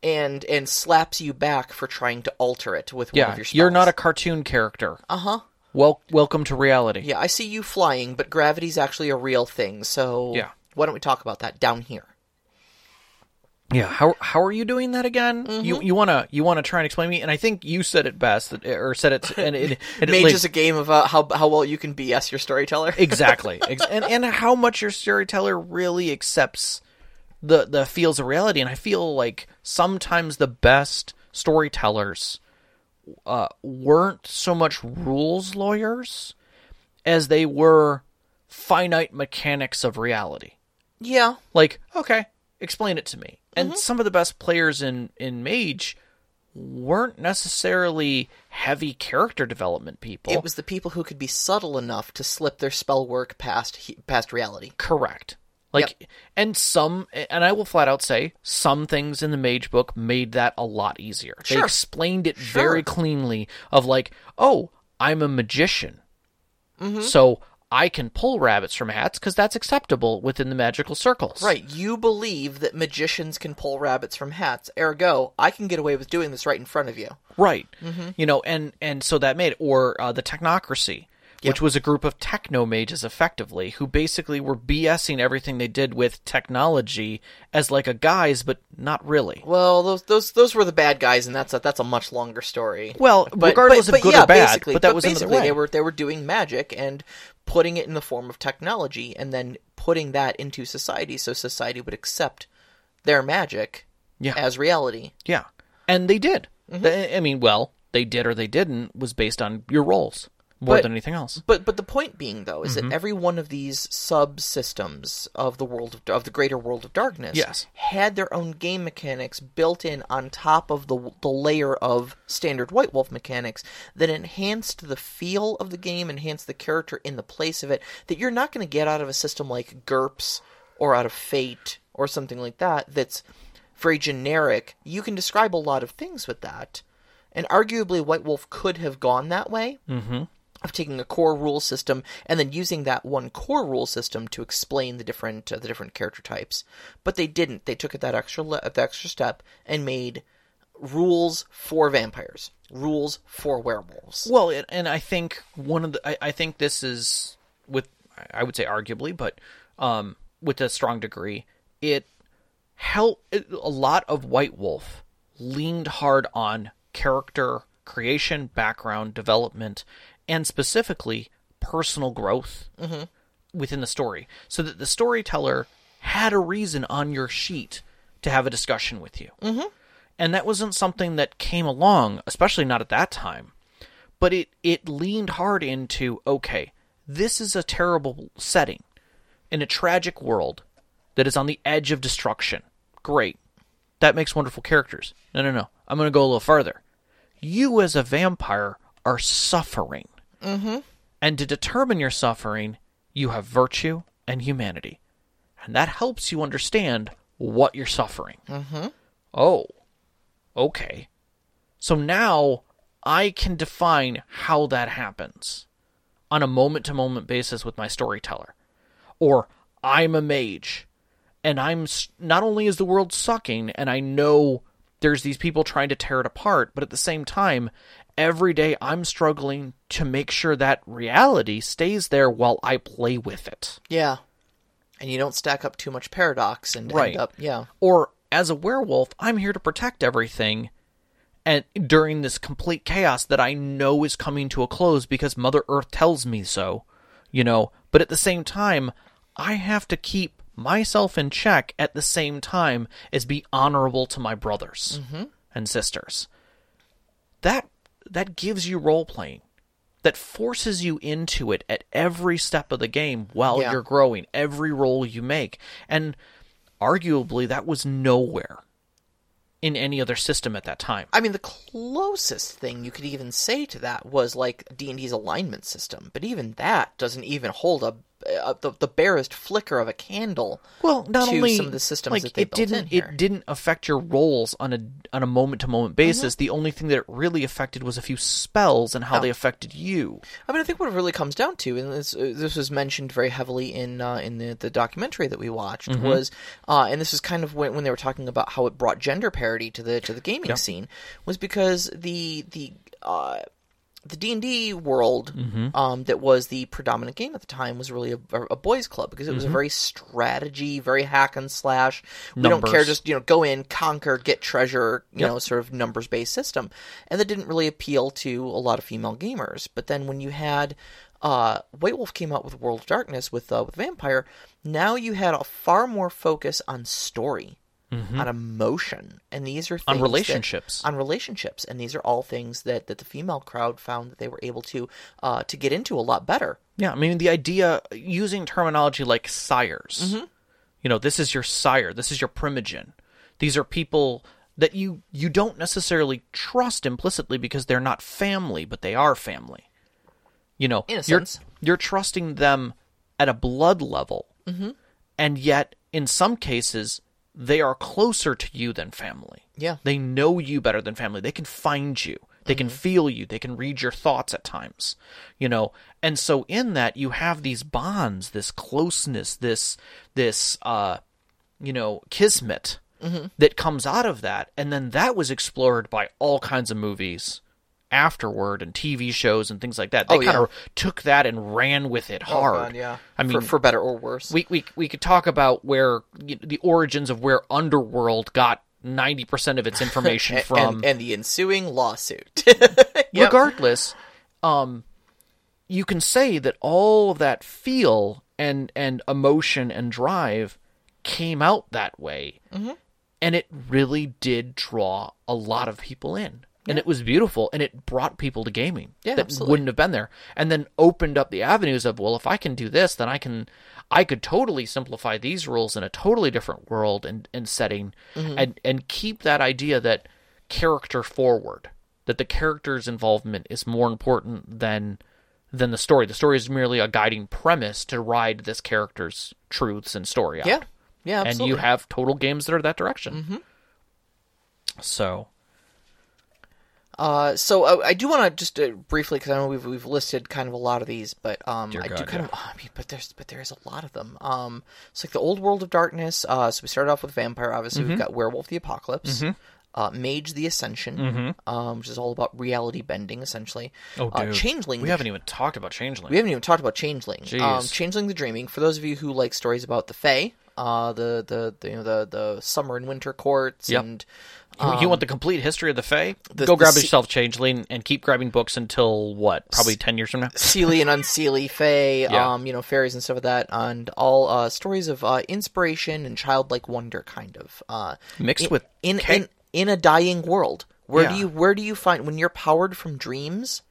and and slaps you back for trying to alter it with one of your spells. You're not a cartoon character. uh huh. Well, welcome to reality. Yeah, I see you flying, but gravity's actually a real thing. So Yeah. why don't we talk about that down here? Yeah, how how are you doing that again? Mm-hmm. You you wanna you wanna try and explain to me? And I think you said it best, that, or said it, and it, it, Mage like- is a game of uh, how how well you can BS your storyteller. exactly, Ex- and and how much your storyteller really accepts the the feels of reality. And I feel like sometimes the best storytellers uh, weren't so much rules lawyers as they were finite mechanics of reality. yeah, Like, okay, explain it to me. And Mm-hmm. some of the best players in in Mage weren't necessarily heavy character development people. it was the people who could be subtle enough to slip their spell work past past reality. correct. Like, and some, and I will flat out say, some things in the Mage book made that a lot easier. They explained it Sure. very cleanly. Of like, oh, I'm a magician, Mm-hmm. so I can pull rabbits from hats because that's acceptable within the magical circles. Right, you believe that magicians can pull rabbits from hats. Ergo, I can get away with doing this right in front of you. right Mm-hmm. you know and and so that made or uh, the technocracy which was a group of techno mages effectively who basically were bsing everything they did with technology as like a guise but not really Well, those those those were the bad guys, and that's a, that's a much longer story. well But- regardless but- of but good yeah, or bad basically- but that was basically they were they were doing magic and putting it in the form of technology, and then putting that into society, so society would accept their magic Yeah. as reality. yeah and they did Mm-hmm. I mean well they did or they didn't was based on your rolls more But- than anything else But but the point being though is Mm-hmm. that every one of these subsystems of the world of, of the greater world of darkness Yes. had their own game mechanics built in on top of the the layer of standard White Wolf mechanics that enhanced the feel of the game, enhanced the character in the place of it that you're not going to get out of a system like GURPS or out of Fate or something like that that's very generic. You can describe a lot of things with that. And arguably White Wolf could have gone that way of taking a core rule system and then using that one core rule system to explain the different uh, the different character types. But they didn't. They took it that extra le- that extra step and made rules for vampires, rules for werewolves. Well, it, and I think one of the I, I think this is with I would say arguably, but um, with a strong degree, it helped a lot of White Wolf leaned hard on character creation, background development, and specifically personal growth within the story, so that the storyteller had a reason on your sheet to have a discussion with you. Mm-hmm. And that wasn't something that came along, especially not at that time but it it leaned hard into okay this is a terrible setting in a tragic world that is on the edge of destruction. Great. That makes wonderful characters. No no no. I'm going to go a little further you as a vampire are suffering mm-hmm. and to determine your suffering you have virtue and humanity and that helps you understand what you're suffering mm-hmm. oh okay so now I can define how that happens on a moment to moment basis with my storyteller. Or I'm a mage and I'm not only is the world sucking and I know there's these people trying to tear it apart, but at the same time, every day I'm struggling to make sure that reality stays there while I play with it. Yeah. And you don't stack up too much paradox and Right. end up yeah. Or as a werewolf, I'm here to protect everything and during this complete chaos that I know is coming to a close because Mother Earth tells me so, you know, but at the same time, I have to keep myself in check at the same time as be honorable to my brothers mm-hmm. and sisters. That that gives you role playing. That forces you into it at every step of the game while Yeah. you're growing, every role you make. And arguably that was nowhere in any other system at that time. I mean, the closest thing you could even say to that was like D and D's alignment system, but even that doesn't even hold a, a the, the barest flicker of a candle. Well, not to only some of the systems like that they it built didn't in here. it didn't affect your rolls on a on a moment to moment basis. The only thing that it really affected was a few spells and how they affected you. I mean, I think what it really comes down to, and this, uh, this was mentioned very heavily in uh, in the, the documentary that we watched, Mm-hmm. was, uh, and this is kind of when, when they were talking about how it brought gender parity to the to the gaming scene, was because the the uh, the D and D world Mm-hmm. um, that was the predominant game at the time was really a, a boys' club because it Mm-hmm. was a very strategy, very hack and slash. We don't care, just you know, go in, conquer, get treasure, you know, sort of numbers based system, and that didn't really appeal to a lot of female gamers. But then when you had uh, White Wolf came out with World of Darkness with uh, with Vampire, now you had a far more focus on story. On emotion, and these are things On that- relationships. on relationships, and these are all things that, that the female crowd found that they were able to uh, to get into a lot better. Yeah, I mean the idea using terminology like sires. You know, this is your sire, this is your primogen. These are people that you you don't necessarily trust implicitly because they're not family, but they are family. You know, In a you're sense. you're trusting them at a blood level, mm-hmm. and yet in some cases they are closer to you than family. Yeah. They know you better than family. They can find you. They can feel you. They can read your thoughts at times. You know, and so in that you have these bonds, this closeness, this this uh you know, kismet that comes out of that. And then that was explored by all kinds of movies afterward and TV shows and things like that. They Oh, kind of took that and ran with it hard. Yeah, I mean, for, for better or worse. we we we could talk about where you the origins of where Underworld got ninety percent of its information and, from. and, and the ensuing lawsuit. Yep. Regardless, um, you can say that all of that feel and and emotion and drive came out that way, Mm-hmm. and it really did draw a lot of people in. And it was beautiful, and it brought people to gaming Yeah, that absolutely. wouldn't have been there, and then opened up the avenues of well, if I can do this, then I can, I could totally simplify these rules in a totally different world and, and setting, Mm-hmm. and and keep that idea that character forward, that the character's involvement is more important than than the story. The story is merely a guiding premise to ride this character's truths and story out. Yeah. Yeah, and you have total games that are that direction. Mm-hmm. So Uh, so uh, I do want to just uh, briefly, because I know we've we've listed kind of a lot of these, but um, I do God, kind of, I mean, but there's but there's a lot of them. Um, it's like the old world of darkness. Uh, so we started off with vampire. Obviously, Mm-hmm. we've got werewolf the apocalypse. Uh, Mage the Ascension, um, which is all about reality bending, essentially. Mm-hmm. oh, uh, dude, Changeling. We the haven't even talked about Changeling. We haven't even talked about Changeling. Um, Jeez. Changeling the Dreaming. For those of you who like stories about the Fae, uh, the, the the you know the the summer and winter courts Yep. and You- you want the complete history of the Fae? the- Go grab se- yourself Changeling and keep grabbing books until what? Probably ten years from now. Seelie and Unseelie Fae, Yeah. um, you know, fairies and stuff like that, and all uh, stories of uh, inspiration and childlike wonder, kind of uh, Mixed in, with in, in in a dying world. Where do you where do you find when you're powered from dreams?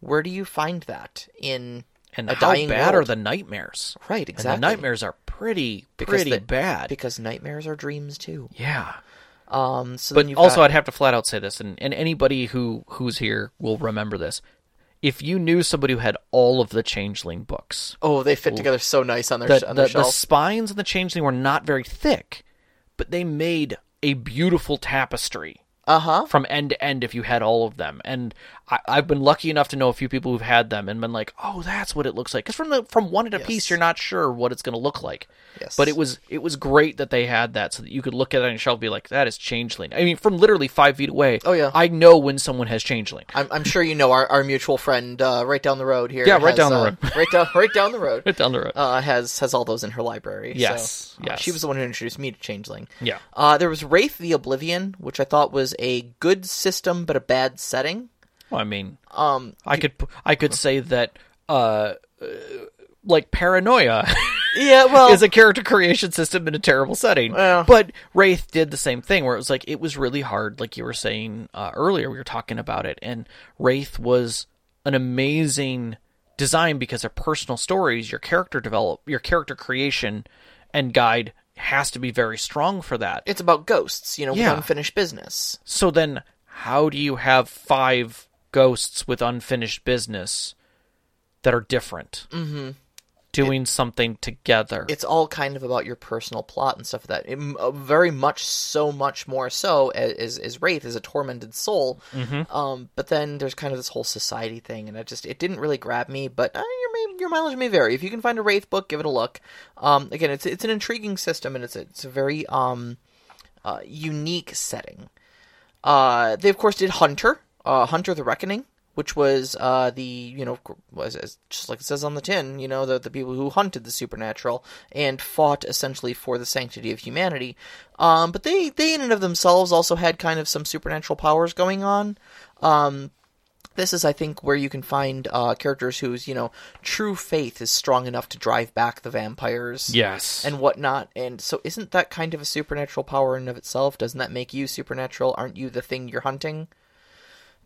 Where do you find that in And a how dying bad world? are the nightmares? right? Exactly. And the nightmares are pretty, Because pretty the- bad. because nightmares are dreams too. yeah. Um, so But also, got- I'd have to flat out say this, and, and anybody who who's here will remember this. If you knew somebody who had all of the Changeling books, oh, they fit together so nice on their the, on the, their the shelf. spines of the Changeling were not very thick, but they made a beautiful tapestry Uh huh. from end to end if you had all of them. And I, I've been lucky enough to know a few people who've had them and been like, "Oh, that's what it looks like." Because from the from one at a piece, you're not sure what it's going to look like. Yes. But it was it was great that they had that so that you could look at it on your shelf and be like, "That is changeling." I mean, from literally five feet away. Oh, yeah. I know when someone has changeling. I'm, I'm sure you know our, our mutual friend uh, right down the road here. Yeah, right has, down the uh, road. right down right down the road. Right down the road. uh, has has all those in her library. Yes, so, uh, yes. She was the one who introduced me to Changeling. Yeah. Uh, there was Wraith the Oblivion, which I thought was a good system but a bad setting. Well, I mean, Um, I could I could say that uh, uh like paranoia. yeah, well, is a character creation system in a terrible setting. Well. But Wraith did the same thing, where it was like it was really hard, like you were saying uh, earlier. We were talking about it, and Wraith was an amazing design because of personal stories, your character develop, your character creation, and guide has to be very strong for that. It's about ghosts, you know, Yeah. unfinished business. So then, how do you have five ghosts with unfinished business that are different, mm-hmm. doing something together? It's all kind of about your personal plot and stuff like that. It, uh, very much, so much more so as as Wraith is a tormented soul. Mm-hmm. Um, but then there's kind of this whole society thing, and it just it didn't really grab me. But uh, your your mileage may vary. If you can find a Wraith book, give it a look. Um, again, it's it's an intriguing system, and it's a, it's a very um uh, unique setting. Uh, they of course did Hunter, uh, Hunter the Reckoning, which was uh, the you know was just like it says on the tin, you know the the people who hunted the supernatural and fought essentially for the sanctity of humanity. Um, but they they in and of themselves also had kind of some supernatural powers going on. Um, this is, I think, where you can find uh, characters whose, you know, true faith is strong enough to drive back the vampires yes. and whatnot. And so, isn't that kind of a supernatural power in and of itself? Doesn't that make you supernatural? Aren't you the thing you're hunting?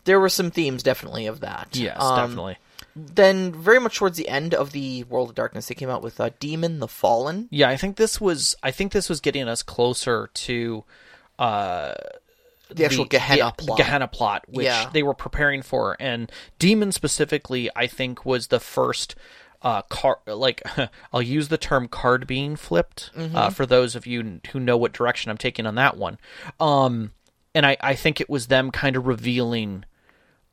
There were some themes, definitely, of that. yes, Um, definitely. Then, very much towards the end of the World of Darkness, they came out with uh, Demon the Fallen. Yeah, I think this was. I think this was getting us closer to. Uh, The actual Gehenna yeah, plot. Gehenna plot, which Yeah. they were preparing for, and Demon specifically, I think, was the first uh, card. Like, I'll use the term card being flipped Mm-hmm. uh, for those of you who know what direction I'm taking on that one. Um, and I, I think it was them kind of revealing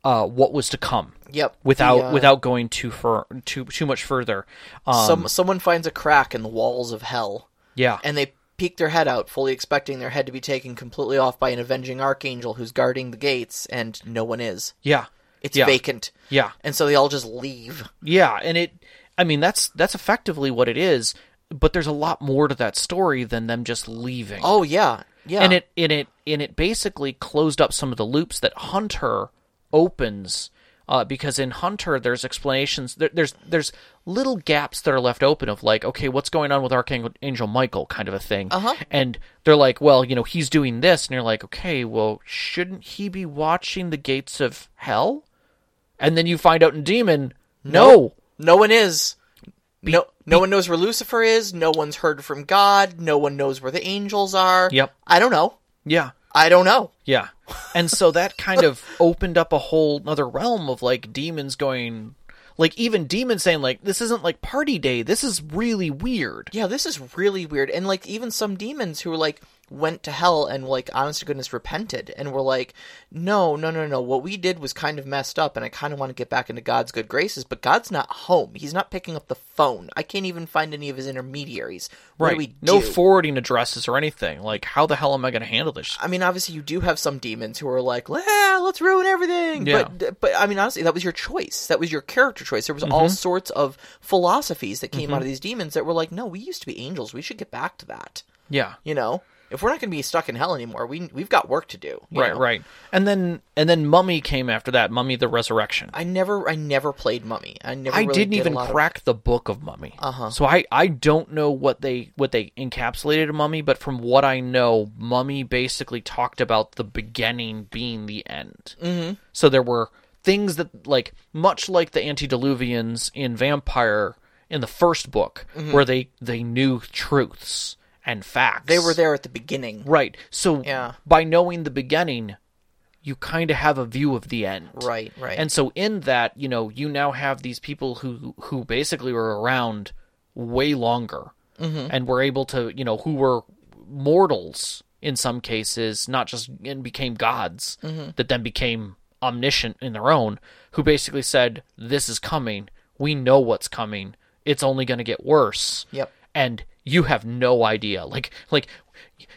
uh, what was to come Yep. without The, uh, without going too far too too much further. Um, some someone finds a crack in the walls of hell. yeah, and they peek their head out, fully expecting their head to be taken completely off by an avenging archangel who's guarding the gates, and no one is. yeah, It's Yeah. vacant. yeah. And so they all just leave. Yeah, and it I mean that's that's effectively what it is, but there's a lot more to that story than them just leaving. Oh yeah. Yeah. And it in it and it basically closed up some of the loops that Hunter opens uh, because in Hunter there's explanations there, there's there's little gaps that are left open of like okay what's going on with Archangel Michael kind of a thing Uh-huh. and they're like well you know he's doing this and you're like okay well shouldn't he be watching the gates of hell and then you find out in Demon no no one is. no no one knows where Lucifer is, no one's heard from God, no one knows where the angels are. Yep. I don't know. yeah I don't know. Yeah. And so that kind of opened up a whole other realm of like demons going like even demons saying like this isn't like party day. This is really weird. Yeah, this is really weird. And like even some demons who are like went to hell and like honest to goodness repented and were like, No, no, no, no. What we did was kind of messed up and I kinda want to get back into God's good graces, but God's not home. He's not picking up the phone. I can't even find any of his intermediaries. What do we No do? forwarding addresses or anything. Like how the hell am I going to handle this? I mean, obviously, you do have some demons who are like, "Yeah, let's ruin everything." Yeah. But, but I mean, honestly, that was your choice. That was your character choice. There was Mm-hmm. all sorts of philosophies that came out of these demons that were like, "No, we used to be angels. We should get back to that." Yeah. You know, if we're not going to be stuck in hell anymore, we we've got work to do. Right, know? right. And then and then Mummy came after that, Mummy the Resurrection. I never, I never played Mummy. I never. I really didn't did even lot of- crack the book of Mummy. Uh-huh. So I, I don't know what they what they encapsulated in Mummy, but from what I know, Mummy basically talked about the beginning being the end. Mm-hmm. So there were things that like much like the antediluvians in Vampire in the first book, Mm-hmm. where they they knew truths and facts. They were there at the beginning. right. So Yeah. by knowing the beginning, you kind of have a view of the end. Right, right. And so in that, you know, you now have these people who who basically were around way longer Mm-hmm. and were able to, you know, who were mortals in some cases, not just and became gods Mm-hmm. that then became omniscient in their own, who basically said, "This is coming. We know what's coming. It's only going to get worse." Yep. And you have no idea. Like like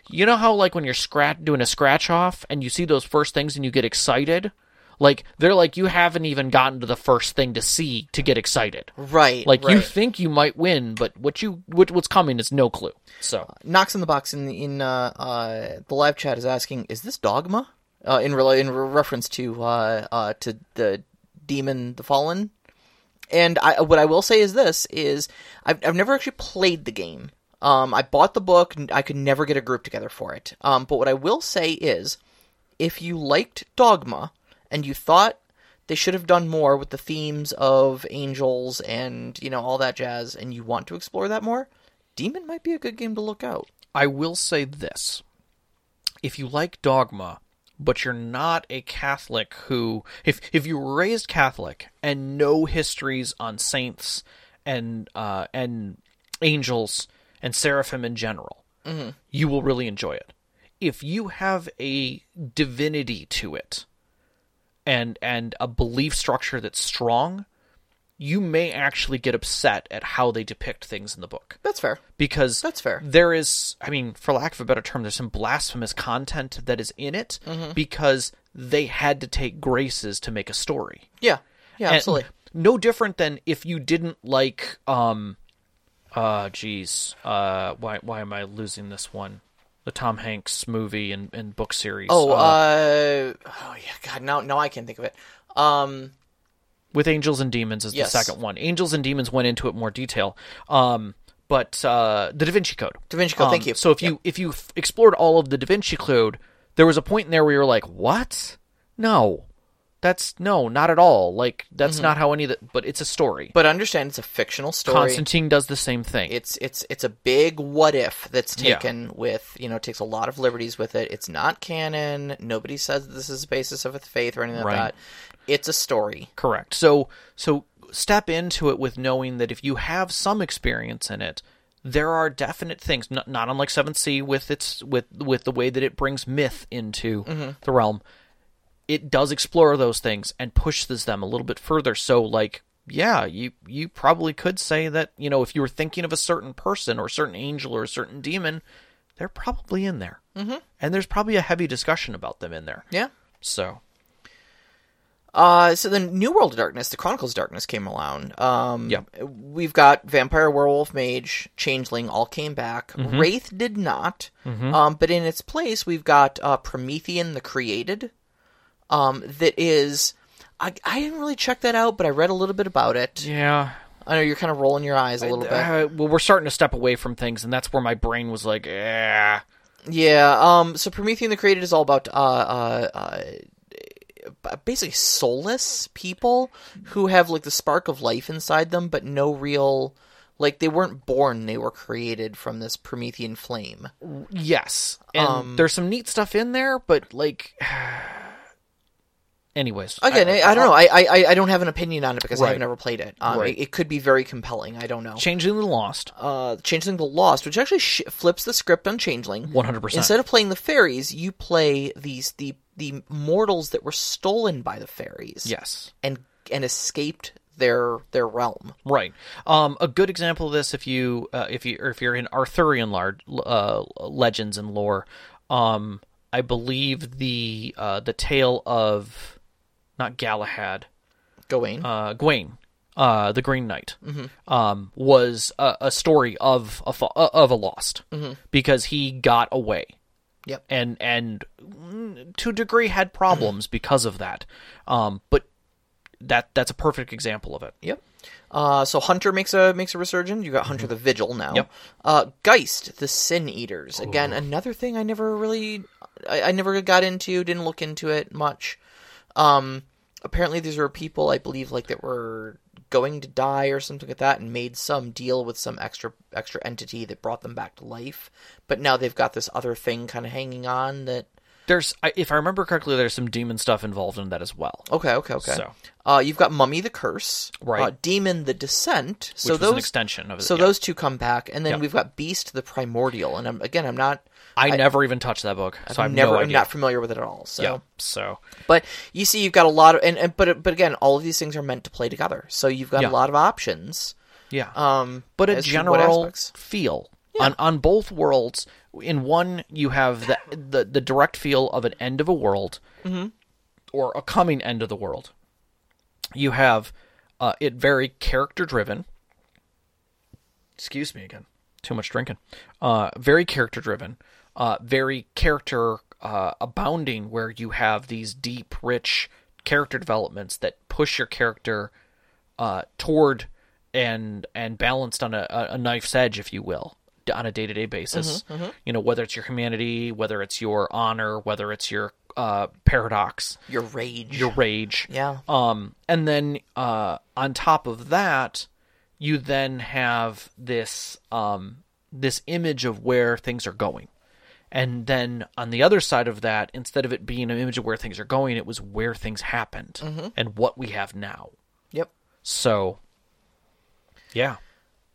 you know how like when you're scratch doing a scratch off and you see those first things and you get excited? Like they're like you haven't even gotten to the first thing to see to get excited. right. Like right. you think you might win, but what you what, what's coming is no clue. So Knox in the box in the, in uh, uh, the live chat is asking, "Is this dogma?" Uh, in rela- in re- reference to uh, uh, to the demon, the fallen. And I, what I will say is this: is I've I've never actually played the game. Um, I bought the book. I could never get a group together for it. Um, but what I will say is, if you liked Dogma and you thought they should have done more with the themes of angels and you know all that jazz, and you want to explore that more, Demon might be a good game to look out. I will say this. If you like dogma, but you're not a Catholic who if if you were raised Catholic and know histories on saints and uh and angels and seraphim in general, you will really enjoy it. If you have a divinity to it and and a belief structure that's strong, you may actually get upset at how they depict things in the book That's fair. because That's fair. There is, I mean, for lack of a better term, there's some blasphemous content that is in it Mm-hmm. because they had to take graces to make a story. Yeah. Yeah, And absolutely. no different than if you didn't like, um, uh, geez, uh, why why am I losing this one? The Tom Hanks movie and, and book series. Oh, uh, oh yeah, God, now now I can't think of it. Um, with Angels and Demons is Yes. the second one. Angels and Demons went into it more detail. Um, but uh, the Da Vinci Code. Da Vinci Code, thank Um, you. So if you if you f- explored all of the Da Vinci Code, there was a point in there where you're like, "What? No, that's no, not at all. Like that's not how any of the But it's a story. Mm-hmm. but understand it's a fictional story. Constantine does the same thing. It's it's it's a big what if that's Yeah. taken with you know takes a lot of liberties with it. It's not canon. Nobody says this is the basis of a faith or anything Right. like that. It's a story. Correct. So so step into it with knowing that if you have some experience in it, there are definite things not, not unlike 7th Sea with its with with the way that it brings myth into the realm. It does explore those things and pushes them a little bit further. So like yeah, you you probably could say that, you know, if you were thinking of a certain person or a certain angel or a certain demon, they're probably in there. Mm-hmm. And there's probably a heavy discussion about them in there. Yeah. So, Uh, so then New World of Darkness, the Chronicles of Darkness came around. Um, Yep. We've got Vampire, Werewolf, Mage, Changeling all came back. Mm-hmm. Wraith did not. Um, but in its place, we've got uh, Promethean the Created. Um, that is, I, I didn't really check that out, but I read a little bit about it. yeah, I know you're kind of rolling your eyes a little bit. Uh, well, we're starting to step away from things, and that's where my brain was like, eh. Yeah. Um. So Promethean the Created is all about uh uh. uh basically soulless people who have like the spark of life inside them but no real like they weren't born they were created from this promethean flame Yes, and Um, there's some neat stuff in there, but like, anyways, again i, I don't know. I, I i don't have an opinion on it because i've never played it. Um Right. it, it could be very compelling. I don't know. Changing the Lost, uh changeling the lost which actually sh- flips the script on changeling. 100%. instead of playing the fairies you play these the the mortals that were stolen by the fairies yes, and and escaped their their realm. right. Um, a good example of this, if you uh, if you or if you're in Arthurian lar- uh, legends and lore, um, I believe the uh, the tale of not Galahad, Gawain. uh, Gawain, uh, the Green Knight, um, was a, a story of a fa- of a lost because he got away yep. and and to a degree had problems because of that. Um, but that that's a perfect example of it. Yep. Uh, so Hunter makes a makes a resurgence. You got Hunter the Vigil now. Yep. Uh, Geist, the Sin Eaters. Again, another thing I never really, I, I never got into. Didn't look into it much. Um, apparently these were people I believe like that were going to die or something like that, and made some deal with some extra extra entity that brought them back to life. But now they've got this other thing kind of hanging on that. There's, if I remember correctly, there's some demon stuff involved in that as well. Okay, okay, okay. So. Uh, you've got Mummy the Curse, Right. Uh, Demon the Descent. so Which those an extension of it. So yeah. those two come back, and then we've got Beast the Primordial, and I'm, again, I'm not, I, never even touched that book, so I have never, no I'm not familiar with it at all. So, yeah. So but you see, you've got a lot of, and, and but but again, all of these things are meant to play together, so you've got Yeah. a lot of options. yeah. Um, but a as to what general feel on on both worlds. In one, you have the the, the direct feel of an end of a world, Mm-hmm. or a coming end of the world. You have uh, it very character driven. Excuse me again. Too much drinking. Uh, very character driven. Uh, very character uh, abounding, where you have these deep, rich character developments that push your character uh, toward and and balanced on a, a knife's edge, if you will, on a day to day basis. You know, whether it's your humanity, whether it's your honor, whether it's your uh, paradox, Your rage, your rage. yeah, Um, and then uh, on top of that, you then have this um, this image of where things are going. And then on the other side of that, instead of it being an image of where things are going, it was where things happened and what we have now. Yep. So, yeah.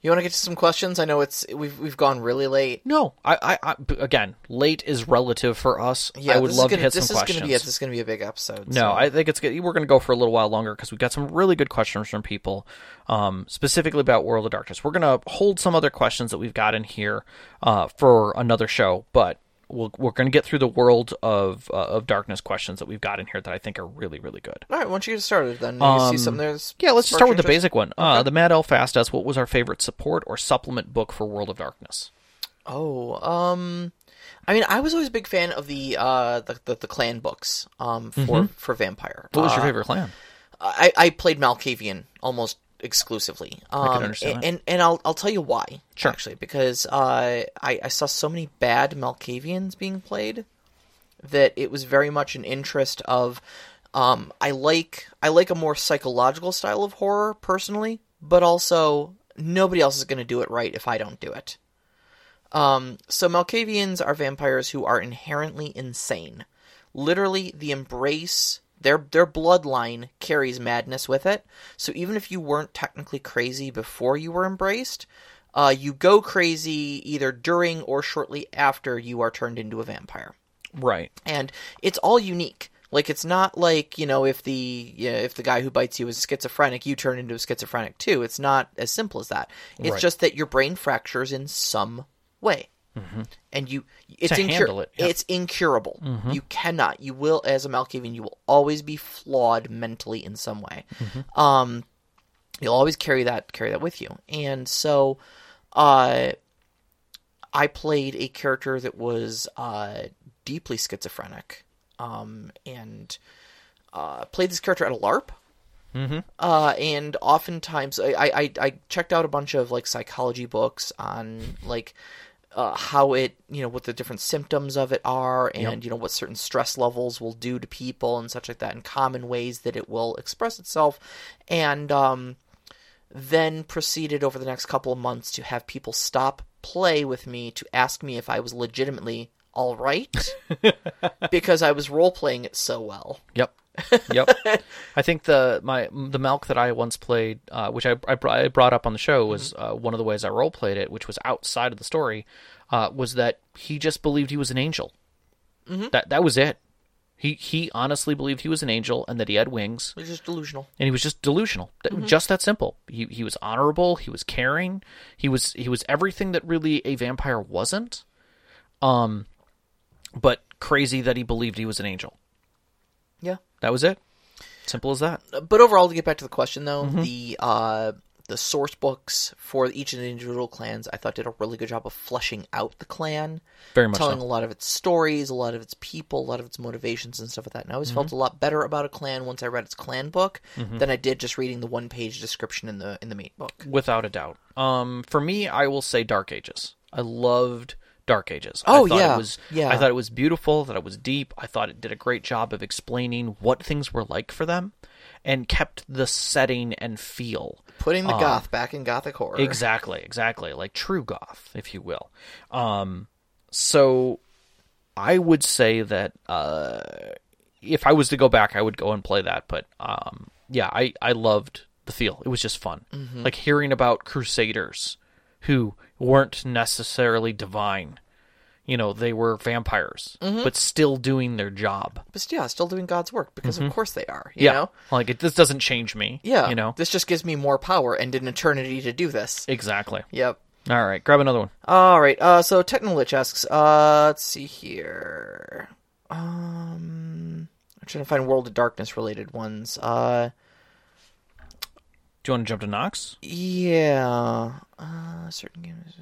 You want to get to some questions? I know it's we've we've gone really late. No, I I again, late is relative for us. Yeah, I would this love gonna, to hit this some is questions. Gonna be a, this is going to be a big episode. No, so- I think it's good. We're going to go for a little while longer because we've got some really good questions from people, um, specifically about World of Darkness. We're going to hold some other questions that we've got in here uh, for another show, but we'll, we're going to get through the World of uh, of Darkness questions that we've got in here that I think are really, really good. All right, why don't you get started then? You see Um, something there's Yeah, let's just start with the basic one. Uh, the Mad Elf asked us what was our favorite support or supplement book for World of Darkness. Oh, um, I mean, I was always a big fan of the uh the the, the clan books um for for vampire. Mm-hmm. What was your Uh, favorite clan? I I played Malkavian almost exclusively. Um, and, and and I'll I'll tell you why. Sure. Actually, because uh, I I saw so many bad Malkavians being played that it was very much an interest of. Um, I like I like a more psychological style of horror personally, but also nobody else is going to do it right if I don't do it. Um, so Malkavians are vampires who are inherently insane. Literally, the embrace their their bloodline carries madness with it. So even if you weren't technically crazy before you were embraced, uh, you go crazy either during or shortly after you are turned into a vampire Right. and it's all unique. Like it's not like you know if the yeah, if the guy who bites you is schizophrenic, you turn into a schizophrenic too. It's not as simple as that. It's Right. just that your brain fractures in some way, and you it's To incur- handle it, yeah. It's incurable. You cannot. You will as a Malkavian, you will always be flawed mentally in some way. Um, you'll always carry that carry that with you, and so, uh, I played a character that was uh, deeply schizophrenic, um, and uh, played this character at a LARP. Mm-hmm. Uh, and oftentimes, I, I I checked out a bunch of like psychology books on like uh, how it you know what the different symptoms of it are, and you know what certain stress levels will do to people and such like that, and common ways that it will express itself, and um, then proceeded over the next couple of months to have people stop play with me to ask me if I was legitimately all right because I was role playing it so well. Yep. Yep. I think the my the Malk that I once played, uh, which I I I brought up on the show, was uh, one of the ways I role played it, which was outside of the story, uh, was that he just believed he was an angel. That that was it. He he honestly believed he was an angel and that he had wings, It was just delusional. and he was just delusional. That- Just that simple. He he was honorable. He was caring. He was he was everything that really a vampire wasn't. Um, but crazy that he believed he was an angel. Yeah. That was it. Simple as that. But overall, to get back to the question though, Mm-hmm. the uh, the source books for each of the individual clans, I thought did a really good job of fleshing out the clan, Very much telling so. a lot of its stories, a lot of its people, a lot of its motivations and stuff like that. And I always Mm-hmm. felt a lot better about a clan once I read its clan book than I did just reading the one page description in the in the main book. Without a doubt. Um, for me, I will say Dark Ages. I loved Dark Ages. Oh, I thought yeah. it was, Yeah. I thought it was beautiful. That it was deep. I thought it did a great job of explaining what things were like for them, and kept the setting and feel. Putting the goth back in gothic horror. Exactly, exactly, like true goth, if you will. Um, so I would say that uh, if I was to go back, I would go and play that. But um, yeah, I I loved the feel. It was just fun, like hearing about crusaders who weren't necessarily divine. You know, they were vampires, but still doing their job. But yeah, still doing God's work because of course they are. You Mm-hmm. yeah, know? like it. This doesn't change me. Yeah. you know This just gives me more power and an eternity to do this. exactly. Yep. All right, grab another one. All right. Uh, so Technolich asks, uh, let's see here. Um, I'm trying to find World of Darkness related ones. Uh, Do you want to jump to Knox? yeah. Uh, certain games.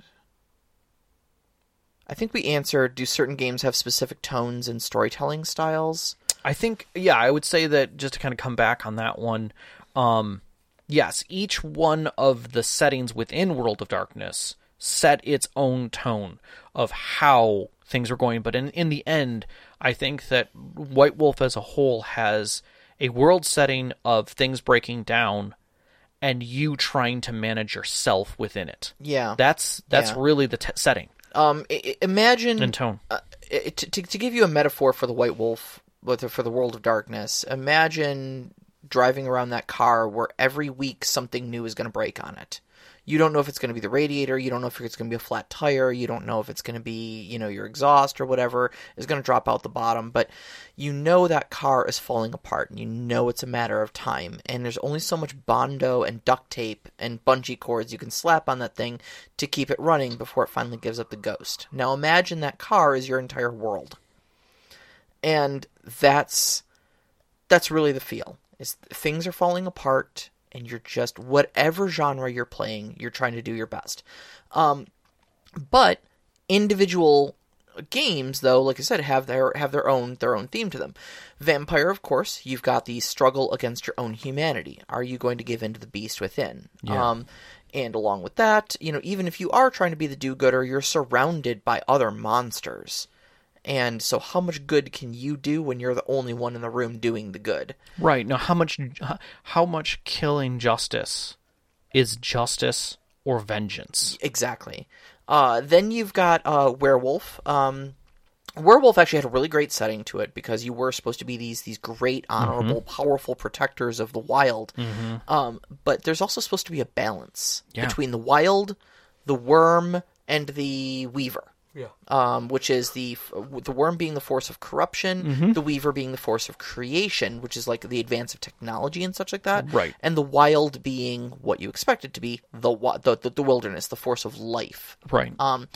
I think we answered. Do certain games have specific tones and storytelling styles? I think, yeah, I would say that just to kind of come back on that one, um, yes, each one of the settings within World of Darkness set its own tone of how things were going. But in, in the end, I think that White Wolf as a whole has a world setting of things breaking down and you trying to manage yourself within it. Yeah. That's that's Yeah. really the t- setting um, i- imagine and tone. uh, it- to, to, give you a metaphor for the White Wolf, for the world of darkness, imagine driving around that car where every week something new is going to break on it. You don't know if it's going to be the radiator. You don't know if it's going to be a flat tire. You don't know if it's going to be, you know, your exhaust or whatever is going to drop out the bottom. But you know that car is falling apart, and you know it's a matter of time. And there's only so much bondo and duct tape and bungee cords you can slap on that thing to keep it running before it finally gives up the ghost. Now imagine that car is your entire world, and that's that's really the feel. Is things are falling apart, and you're just whatever genre you're playing, you're trying to do your best. Um, but individual games, though, like I said, have their have their own their own theme to them. Vampire, of course, you've got the struggle against your own humanity. Are you going to give in to the beast within? Yeah. Um, and along with that, you know, even if you are trying to be the do-gooder, you're surrounded by other monsters. And so, how much good can you do when you're the only one in the room doing the good? Right now, how much how much killing justice is justice or vengeance? Exactly. Uh, then you've got uh, Werewolf. Um, Werewolf actually had a really great setting to it because you were supposed to be these these great, honorable, powerful protectors of the wild. Um, but there's also supposed to be a balance Yeah. between the wild, the worm, and the weaver. Yeah. Um, which is the the worm being the force of corruption, the weaver being the force of creation, which is like the advance of technology and such like that. Right. And the wild being what you expect it to be, the the the, the wilderness, the force of life. Right. Um,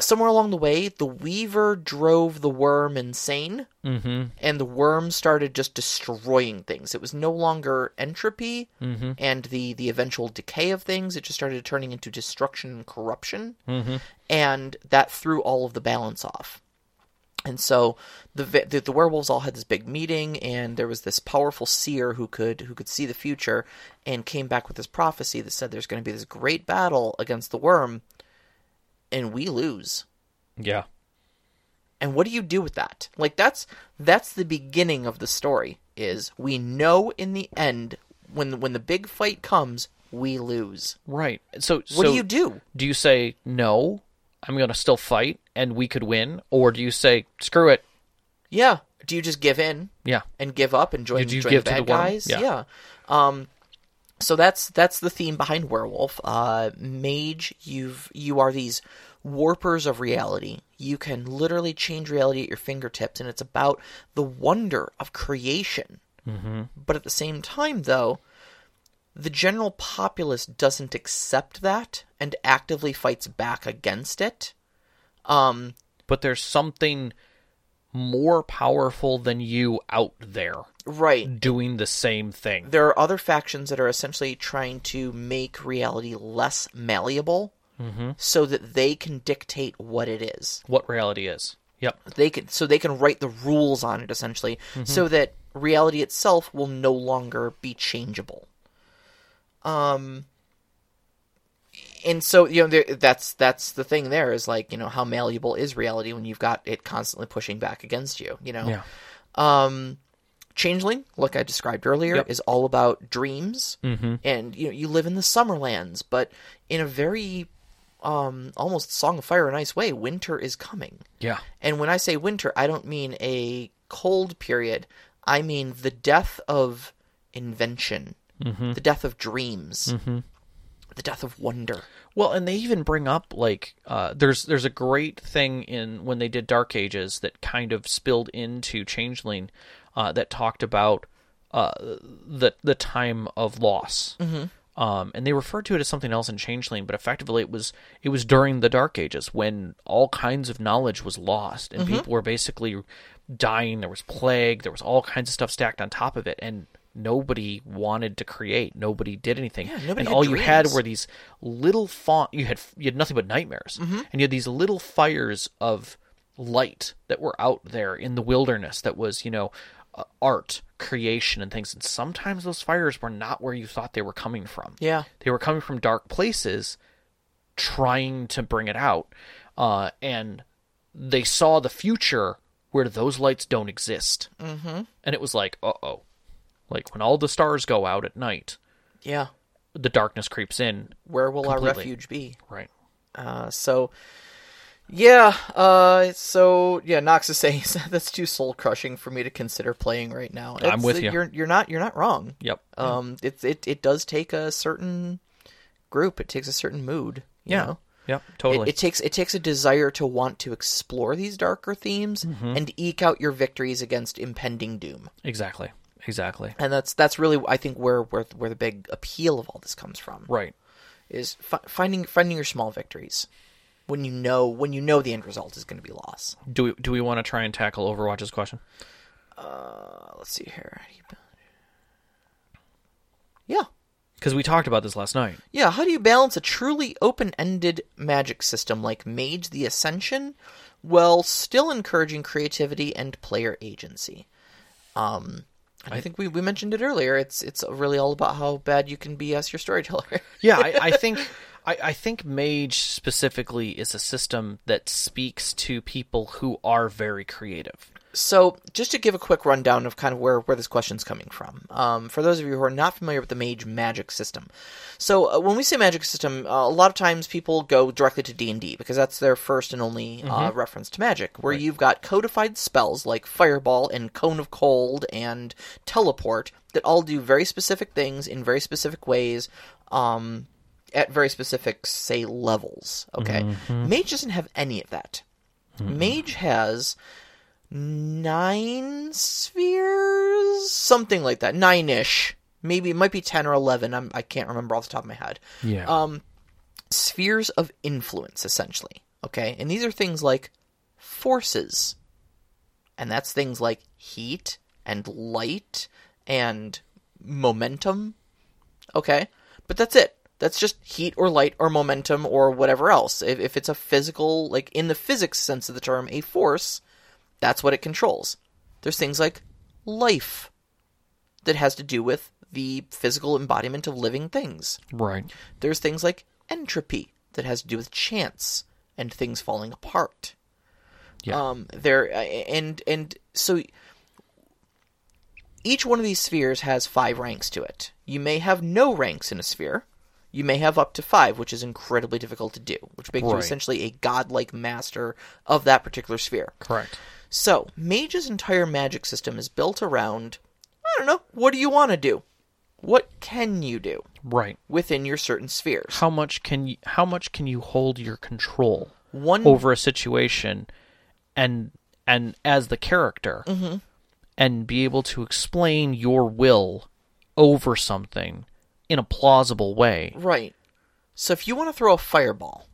somewhere along the way, the Weaver drove the worm insane, mm-hmm. and the worm started just destroying things. It was no longer entropy Mm-hmm. and the the eventual decay of things. It just started turning into destruction and corruption, Mm-hmm. and that threw all of the balance off. And so the, the the werewolves all had this big meeting, and there was this powerful seer who could who could see the future, and came back with this prophecy that said there's going to be this great battle against the worm, and we lose. Yeah. And what do you do with that? Like that's that's the beginning of the story. Is we know in the end when when the big fight comes, we lose. Right. So What so do you do? do you say no? I'm going to still fight and we could win, or do you say screw it? Yeah. Do you just give in Yeah. and give up and join, Did you join give the to bad guys? Yeah. Um. So that's that's the theme behind Werewolf. Uh, Mage, you've you are these warpers of reality. You can literally change reality at your fingertips, and it's about the wonder of creation. Mm-hmm. But at the same time, though, the general populace doesn't accept that and actively fights back against it. Um, But there's something more powerful than you out there right. doing the same thing. There are other factions that are essentially trying to make reality less malleable so that they can dictate what it is. What reality is. Yep. They can so they can write the rules on it essentially so that reality itself will no longer be changeable. Um and so you know there, that's that's the thing there is like you know how malleable is reality when you've got it constantly pushing back against you you know Yeah. um changeling like i described earlier Yep. is all about dreams Mm-hmm. and you know you live in the summerlands but in a very um almost song of fire and ice way winter is coming Yeah. and when i say winter i don't mean a cold period i mean the death of invention Mm-hmm. the death of dreams Mm-hmm. The death of wonder Well, and they even bring up like uh, there's there's a great thing in when they did Dark Ages that kind of spilled into Changeling uh, that talked about uh, the the time of loss. Mm-hmm. Um, and they referred to it as something else in Changeling, but effectively it was it was during the Dark Ages when all kinds of knowledge was lost and people were basically dying. There was plague. There was all kinds of stuff stacked on top of it, and nobody wanted to create. Nobody did anything. Yeah, nobody and all you had were these little fa- you had you had nothing but nightmares Mm-hmm. and you had these little fires of light that were out there in the wilderness that was you know uh, art creation and things and sometimes those fires were not where you thought they were coming from yeah they were coming from dark places trying to bring it out uh, and they saw the future where those lights don't exist mm-hmm. and it was like uh-oh like when all the stars go out at night yeah the darkness creeps in. Where will our refuge be? Right. Uh, so, yeah. Uh, so yeah, Nox is saying that's too soul crushing for me to consider playing right now. I'm with you. You're you're not you're not wrong. Yep. Um, it it it does take a certain group. It takes a certain mood. You yeah. know? Yep. It, Totally. it takes it takes a desire to want to explore these darker themes Mm-hmm. and eke out your victories against impending doom. exactly. Exactly. And that's that's really I think where where where the big appeal of all this comes from Right. is fi- finding finding your small victories when you know when you know the end result is going to be loss. Do we do we want to try and tackle Overwatch's question? Uh, let's see here. How do you- Yeah. Because we talked about this last night. Yeah, how do you balance a truly open-ended magic system like Mage the Ascension while still encouraging creativity and player agency? Um, I think we, we mentioned it earlier. It's it's really all about how bad you can be as your storyteller. Yeah, I, I think I, I think Mage specifically is a system that speaks to people who are very creative. So, just to give a quick rundown of kind of where, where this question's coming from, um, for those of you who are not familiar with the Mage magic system, so uh, when we say magic system, uh, a lot of times people go directly to D and D because that's their first and only uh, reference to magic, where you've got codified spells like Fireball and Cone of Cold and Teleport that all do very specific things in very specific ways. Um, at very specific, say, levels. Okay, Mage doesn't have any of that. Mage has nine spheres, something like that, nine ish. Maybe it might be ten or eleven. I'm, I can't remember off the top of my head. Yeah. Um, spheres of influence, essentially. Okay, and these are things like forces, and that's things like heat and light and momentum. Okay, but that's it. That's just heat or light or momentum or whatever else. If, if it's a physical, like in the physics sense of the term, a force, that's what it controls. There's things like life that has to do with the physical embodiment of living things. right. There's things like entropy that has to do with chance and things falling apart. Yeah. Um, there and and so each one of these spheres has five ranks to it. You may have no ranks in a sphere. You may have up to five, which is incredibly difficult to do, which makes you essentially a godlike master of that particular sphere. Correct. So, Mage's entire magic system is built around I don't know, what do you want to do? What can you do Right. within your certain spheres? How much can you how much can you hold your control One over a situation and and as the character mm-hmm. and be able to explain your will over something in a plausible way. Right. So if you want to throw a fireball,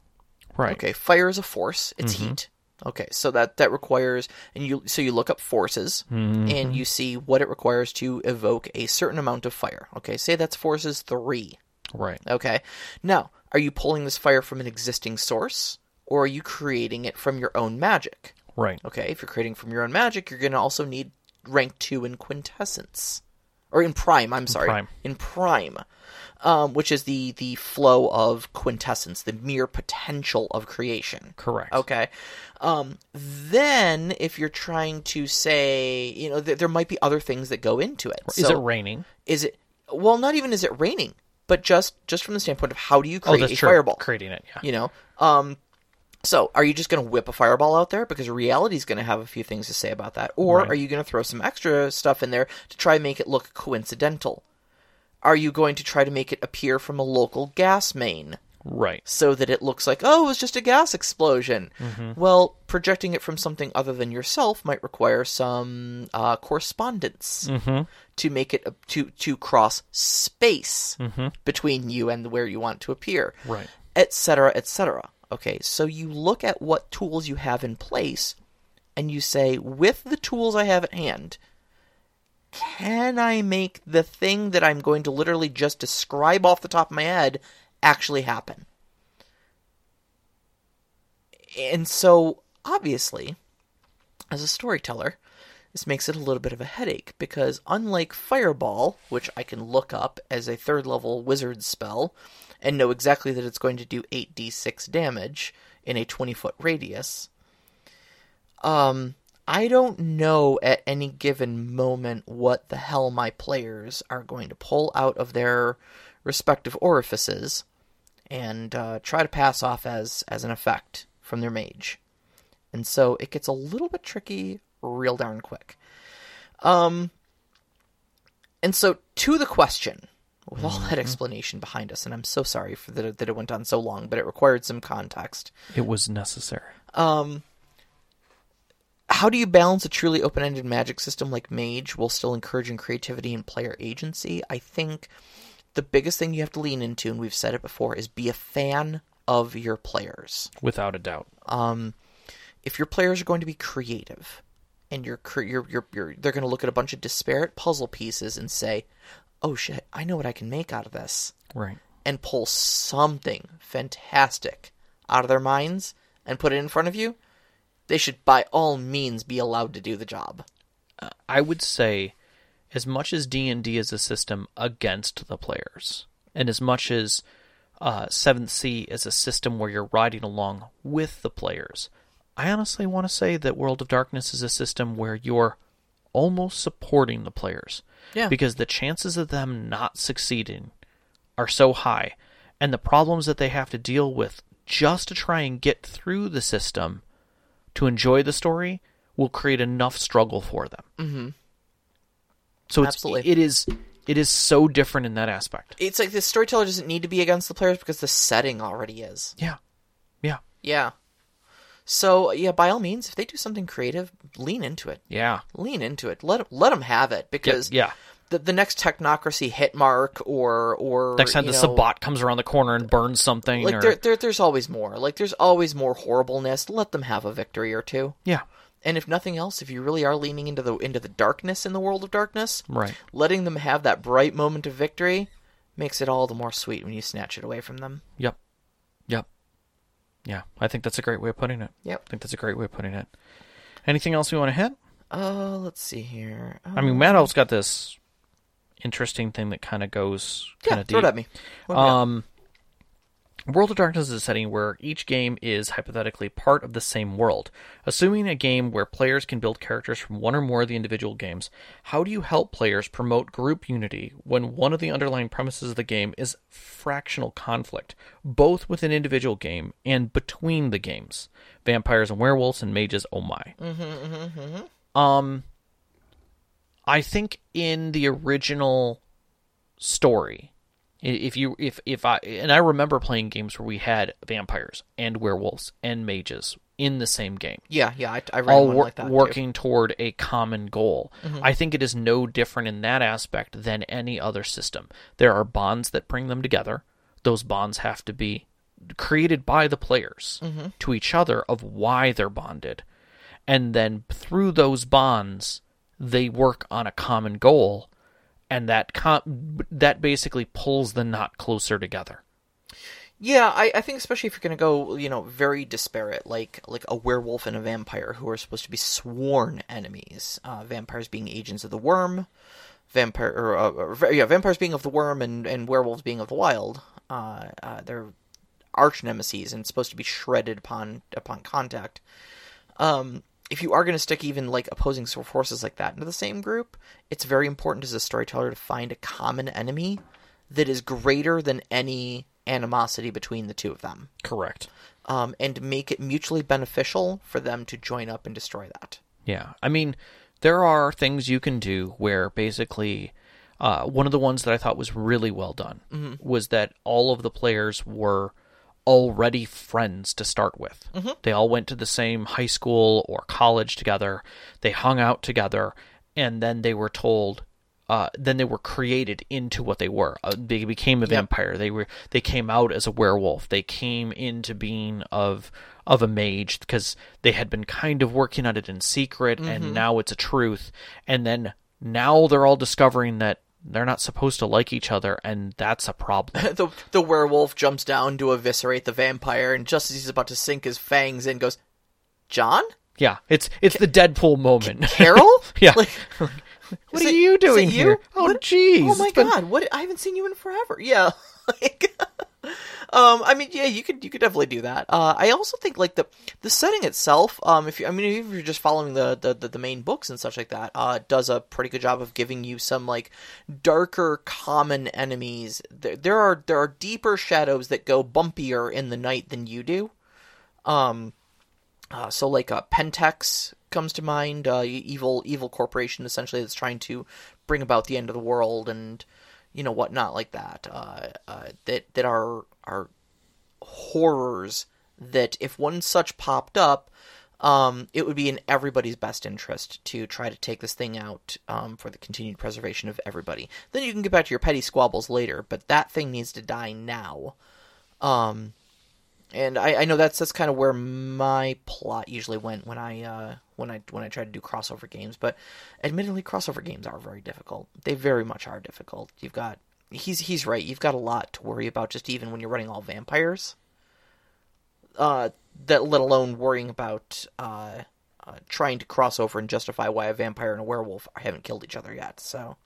Right. okay, fire is a force, it's mm-hmm. heat. Okay, so that that requires and you so you look up forces and mm-hmm. you see what it requires to evoke a certain amount of fire. Okay, say that's forces 3. Right. Okay. Now, are you pulling this fire from an existing source or are you creating it from your own magic? Right. Okay, if you're creating from your own magic, you're going to also need rank 2 in quintessence. Or in prime, I'm sorry. prime. In prime. Um, which is the the flow of quintessence, the mere potential of creation. Correct. Okay. Um, then, if you're trying to say, you know, th- there might be other things that go into it. Is So- it raining? Is it? Well, not even is it raining, but just just from the standpoint of how do you Oh, create that's a true. fireball? Creating it, yeah. You know. Um. So, are you just going to whip a fireball out there because reality's going to have a few things to say about that, or Right. are you going to throw some extra stuff in there to try and make it look coincidental? Are you going to try to make it appear from a local gas main? Right. so that it looks like, oh, it was just a gas explosion. Mm-hmm. Well, projecting it from something other than yourself might require some uh, correspondence Mm-hmm. to make it to to cross space Mm-hmm. between you and where you want to appear, Right. etc., etc. Okay, so you look at what tools you have in place, and you say, with the tools I have at hand. Can I make the thing that I'm going to literally just describe off the top of my head actually happen? And so, obviously, as a storyteller, this makes it a little bit of a headache because, unlike Fireball, which I can look up as a third level wizard spell and know exactly that it's going to do 8d6 damage in a 20 foot radius, um, I don't know at any given moment what the hell my players are going to pull out of their respective orifices and uh, try to pass off as as an effect from their mage. And so it gets a little bit tricky real darn quick. Um, and so to the question, with all that explanation behind us, and I'm so sorry for that, that it went on so long, but it required some context. It was necessary. Um, how do you balance a truly open-ended magic system like Mage while still encouraging creativity and player agency? I think the biggest thing you have to lean into, and we've said it before, is be a fan of your players. Without a doubt. Um, if your players are going to be creative, and you're, you're, you're, you're they're going to look at a bunch of disparate puzzle pieces and say, "Oh shit, I know what I can make out of this," Right. and pull something fantastic out of their minds and put it in front of you, they should by all means be allowed to do the job. I would say as much as D&D is a system against the players and as much as uh, 7th Sea is a system where you're riding along with the players, I honestly want to say that World of Darkness is a system where you're almost supporting the players. Yeah. Because the chances of them not succeeding are so high and the problems that they have to deal with just to try and get through the system to enjoy the story will create enough struggle for them. Mm-hmm. So it's, Absolutely. it is it is so different in that aspect. It's like the storyteller doesn't need to be against the players because the setting already is. Yeah, yeah, Yeah. So yeah, by all means, if they do something creative, lean into it. yeah, Lean into it. Let let them have it because yeah. The the next technocracy hit mark or or Next time the know, comes around the corner and burns something, like or there, there there's always more. Like there's always more horribleness. Let them have a victory or two. yeah, And if nothing else, if you really are leaning into the into the darkness in the world of darkness, right. letting them have that bright moment of victory makes it all the more sweet when you snatch it away from them. Yep, yep, yeah. I think that's a great way of putting it. Yep. I think that's a great way of putting it. Anything else we want to hit? Uh, let's see here. I mean, Matt Elf's got this interesting thing that kind of goes kind yeah, of throw deep. it at me. What do we? Um, World of Darkness is a setting where each game is hypothetically part of the same world. Assuming a game where players can build characters from one or more of the individual games, how do you help players promote group unity when one of the underlying premises of the game is fractional conflict, both within individual game and between the games? Vampires and werewolves and mages, oh my. Um, I think in the original story, if you if if I and I remember playing games where we had vampires and werewolves and mages in the same game, yeah, yeah, I, I all one wor- like that. too. Mm-hmm. working toward a common goal. I think it is no different in that aspect than any other system. There are bonds that bring them together. Those bonds have to be created by the players Mm-hmm. to each other of why they're bonded. And then through those bonds, they work on a common goal and that com- that basically pulls the knot closer together. Yeah, I, I think especially if you're gonna go, you know, very disparate, like like a werewolf and a vampire who are supposed to be sworn enemies. Uh, vampires being agents of the worm, vampire or, uh, yeah, vampires being of the worm and, and werewolves being of the wild. Uh, uh, they're arch nemesis and supposed to be shredded upon upon contact. Um, if you are going to stick even like opposing forces like that into the same group, it's very important as a storyteller to find a common enemy that is greater than any animosity between the two of them, Correct. um, and make it mutually beneficial for them to join up and destroy that. Yeah, I mean, there are things you can do where basically, uh, one of the ones that I thought was really well done was that all of the players were already friends to start with. They all went to the same high school or college together. They hung out together, and then they were told. Uh, then they were created into what they were. Uh, they became a vampire. They were. They came out as a werewolf. They came into being of of a mage because they had been kind of working on it in secret, and now it's a truth. And then now they're all discovering that they're not supposed to like each other, and that's a problem. the the werewolf jumps down to eviscerate the vampire, and just as he's about to sink his fangs in, goes, "John, yeah, it's it's the Deadpool moment. Carol, yeah. Like, what are it- you doing you? here? Oh, jeez. Oh my been- god! What? I haven't seen you in forever. Yeah. like, Um, I mean, yeah, you could you could definitely do that. Uh, I also think like the the setting itself. Um, if you, I mean, if you're just following the the, the, the main books and such like that, uh, does a pretty good job of giving you some like darker common enemies. There, there are there are deeper shadows that go bumpier in the night than you do. Um, uh, so like uh, Pentex comes to mind, uh, evil evil corporation essentially that's trying to bring about the end of the world and you know whatnot like that. Uh, uh, that that are are horrors that if one such popped up, um, it would be in everybody's best interest to try to take this thing out um, for the continued preservation of everybody. Then you can get back to your petty squabbles later, but that thing needs to die now. Um, and I, I know that's that's kind of where my plot usually went when I uh, when I when I try to do crossover games. But admittedly, crossover games are very difficult. They very much are difficult. You've got he's he's right. You've got a lot to worry about just even when you're running all vampires. Uh, that let alone worrying about uh, uh, trying to cross over and justify why a vampire and a werewolf haven't killed each other yet. So,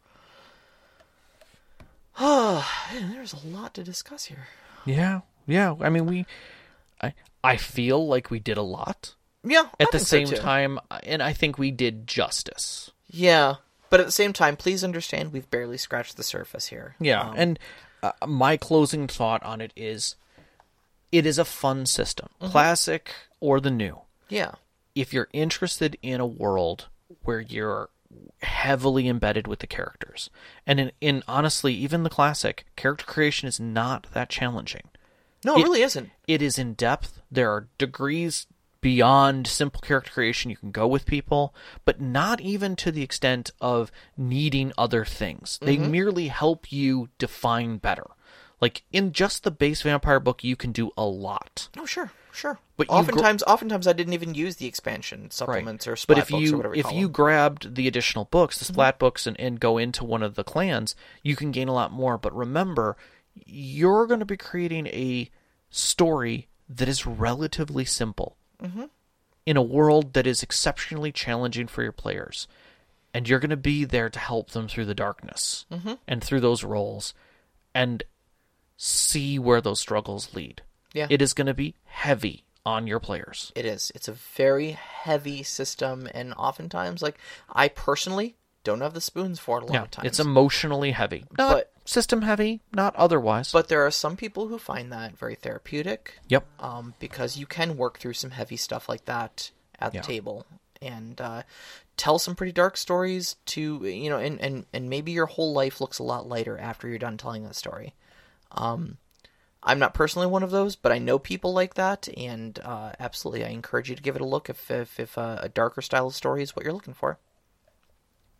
there's a lot to discuss here. Yeah, yeah. I mean, we, I, I feel like we did a lot Yeah, at the so, same too. time, and I think we did justice. Yeah, but at the same time, please understand we've barely scratched the surface here. Yeah, Um, and uh, my closing thought on it is, it is a fun system, classic or the new. yeah, If you're interested in a world where you're heavily embedded with the characters, and in, in honestly, even the classic character creation is not that challenging. no, it, It- really isn't. it is in depth. There are degrees beyond simple character creation you can go with people, but not even to the extent of needing other things. They mm-hmm. merely help you define better. Like in just the base vampire book, you can do a lot. No, sure, sure. But But you gr- oftentimes, oftentimes I didn't even use the expansion supplements or but splat if books or you whatever if you them. grabbed the additional books, the mm-hmm. splat books, and, and go into one of the clans, you can gain a lot more. But remember, you're going to be creating a story that is relatively simple Mm-hmm. in a world that is exceptionally challenging for your players, and you're going to be there to help them through the darkness mm-hmm. and through those rolls, and see where those struggles lead. Yeah. It is going to be heavy on your players. It is. It's a very heavy system, and oftentimes, like I personally don't have the spoons for it a lot Yeah, of times. it's emotionally heavy. Not But- system heavy, not otherwise. but there are some people who find that very therapeutic. yep. um, because you can work through some heavy stuff like that at the Yeah. table and uh, tell some pretty dark stories to you know and, and and maybe your whole life looks a lot lighter after you're done telling that story um, i'm not personally one of those but i know people like that and uh, absolutely i encourage you to give it a look if if, if uh, a darker style of story is what you're looking for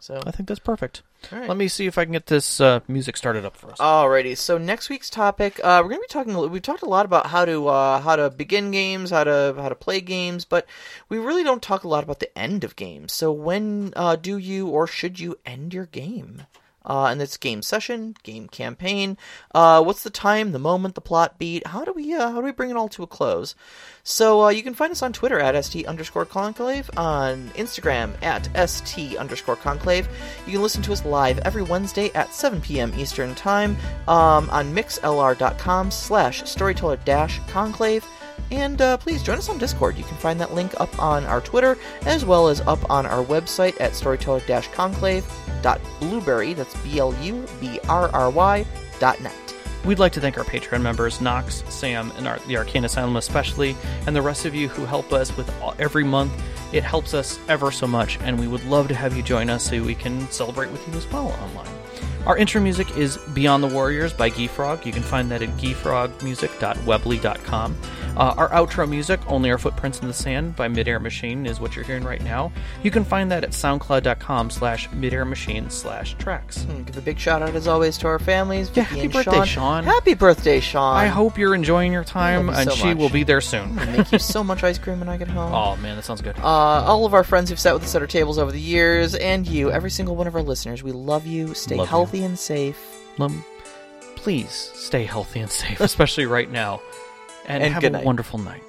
so I think that's perfect. All right. Let me see if I can get this uh, music started up for us. Alrighty, so next week's topic, uh, we're gonna be talking. We've talked a lot about how to uh, how to begin games, how to how to play games, but we really don't talk a lot about the end of games. So when uh, do you or should you end your game? Uh, and it's game session, game campaign. Uh, what's the time, the moment, the plot beat? How do we uh, how do we bring it all to a close? So uh, you can find us on Twitter at st underscore conclave, on Instagram at st underscore conclave. You can listen to us live every Wednesday at 7 p.m. Eastern Time um, on mixlr.com slash storyteller dash conclave. And uh, please join us on Discord. You can find that link up on our Twitter as well as up on our website at storyteller-conclave.blubrry. That's B-L-U-B-R-R-Y dot net. We'd like to thank our Patreon members, Knox, Sam, and our, the Arcane Asylum especially, and the rest of you who help us with all, every month. It helps us ever so much, and we would love to have you join us so we can celebrate with you as well online. Our intro music is Beyond the Warriors by Geefrog. You can find that at geefrogmusic.weebly.com. Uh, our outro music, Only Our Footprints in the Sand by Midair Machine, is what you're hearing right now. You can find that at soundcloud.com slash midairmachine slash tracks. And give a big shout out as always to our families. Yeah, happy birthday, Sean. Sean. Happy birthday, Sean. I hope you're enjoying your time, and so she much. will be there soon. Make you so much ice cream when I get home. Oh man, that sounds good. Uh, all of our friends who've sat with us at our tables over the years, and you, every single one of our listeners, we love you. Stay Love you. Healthy and safe. Um, please stay healthy and safe, especially right now, and, And have a night. wonderful night.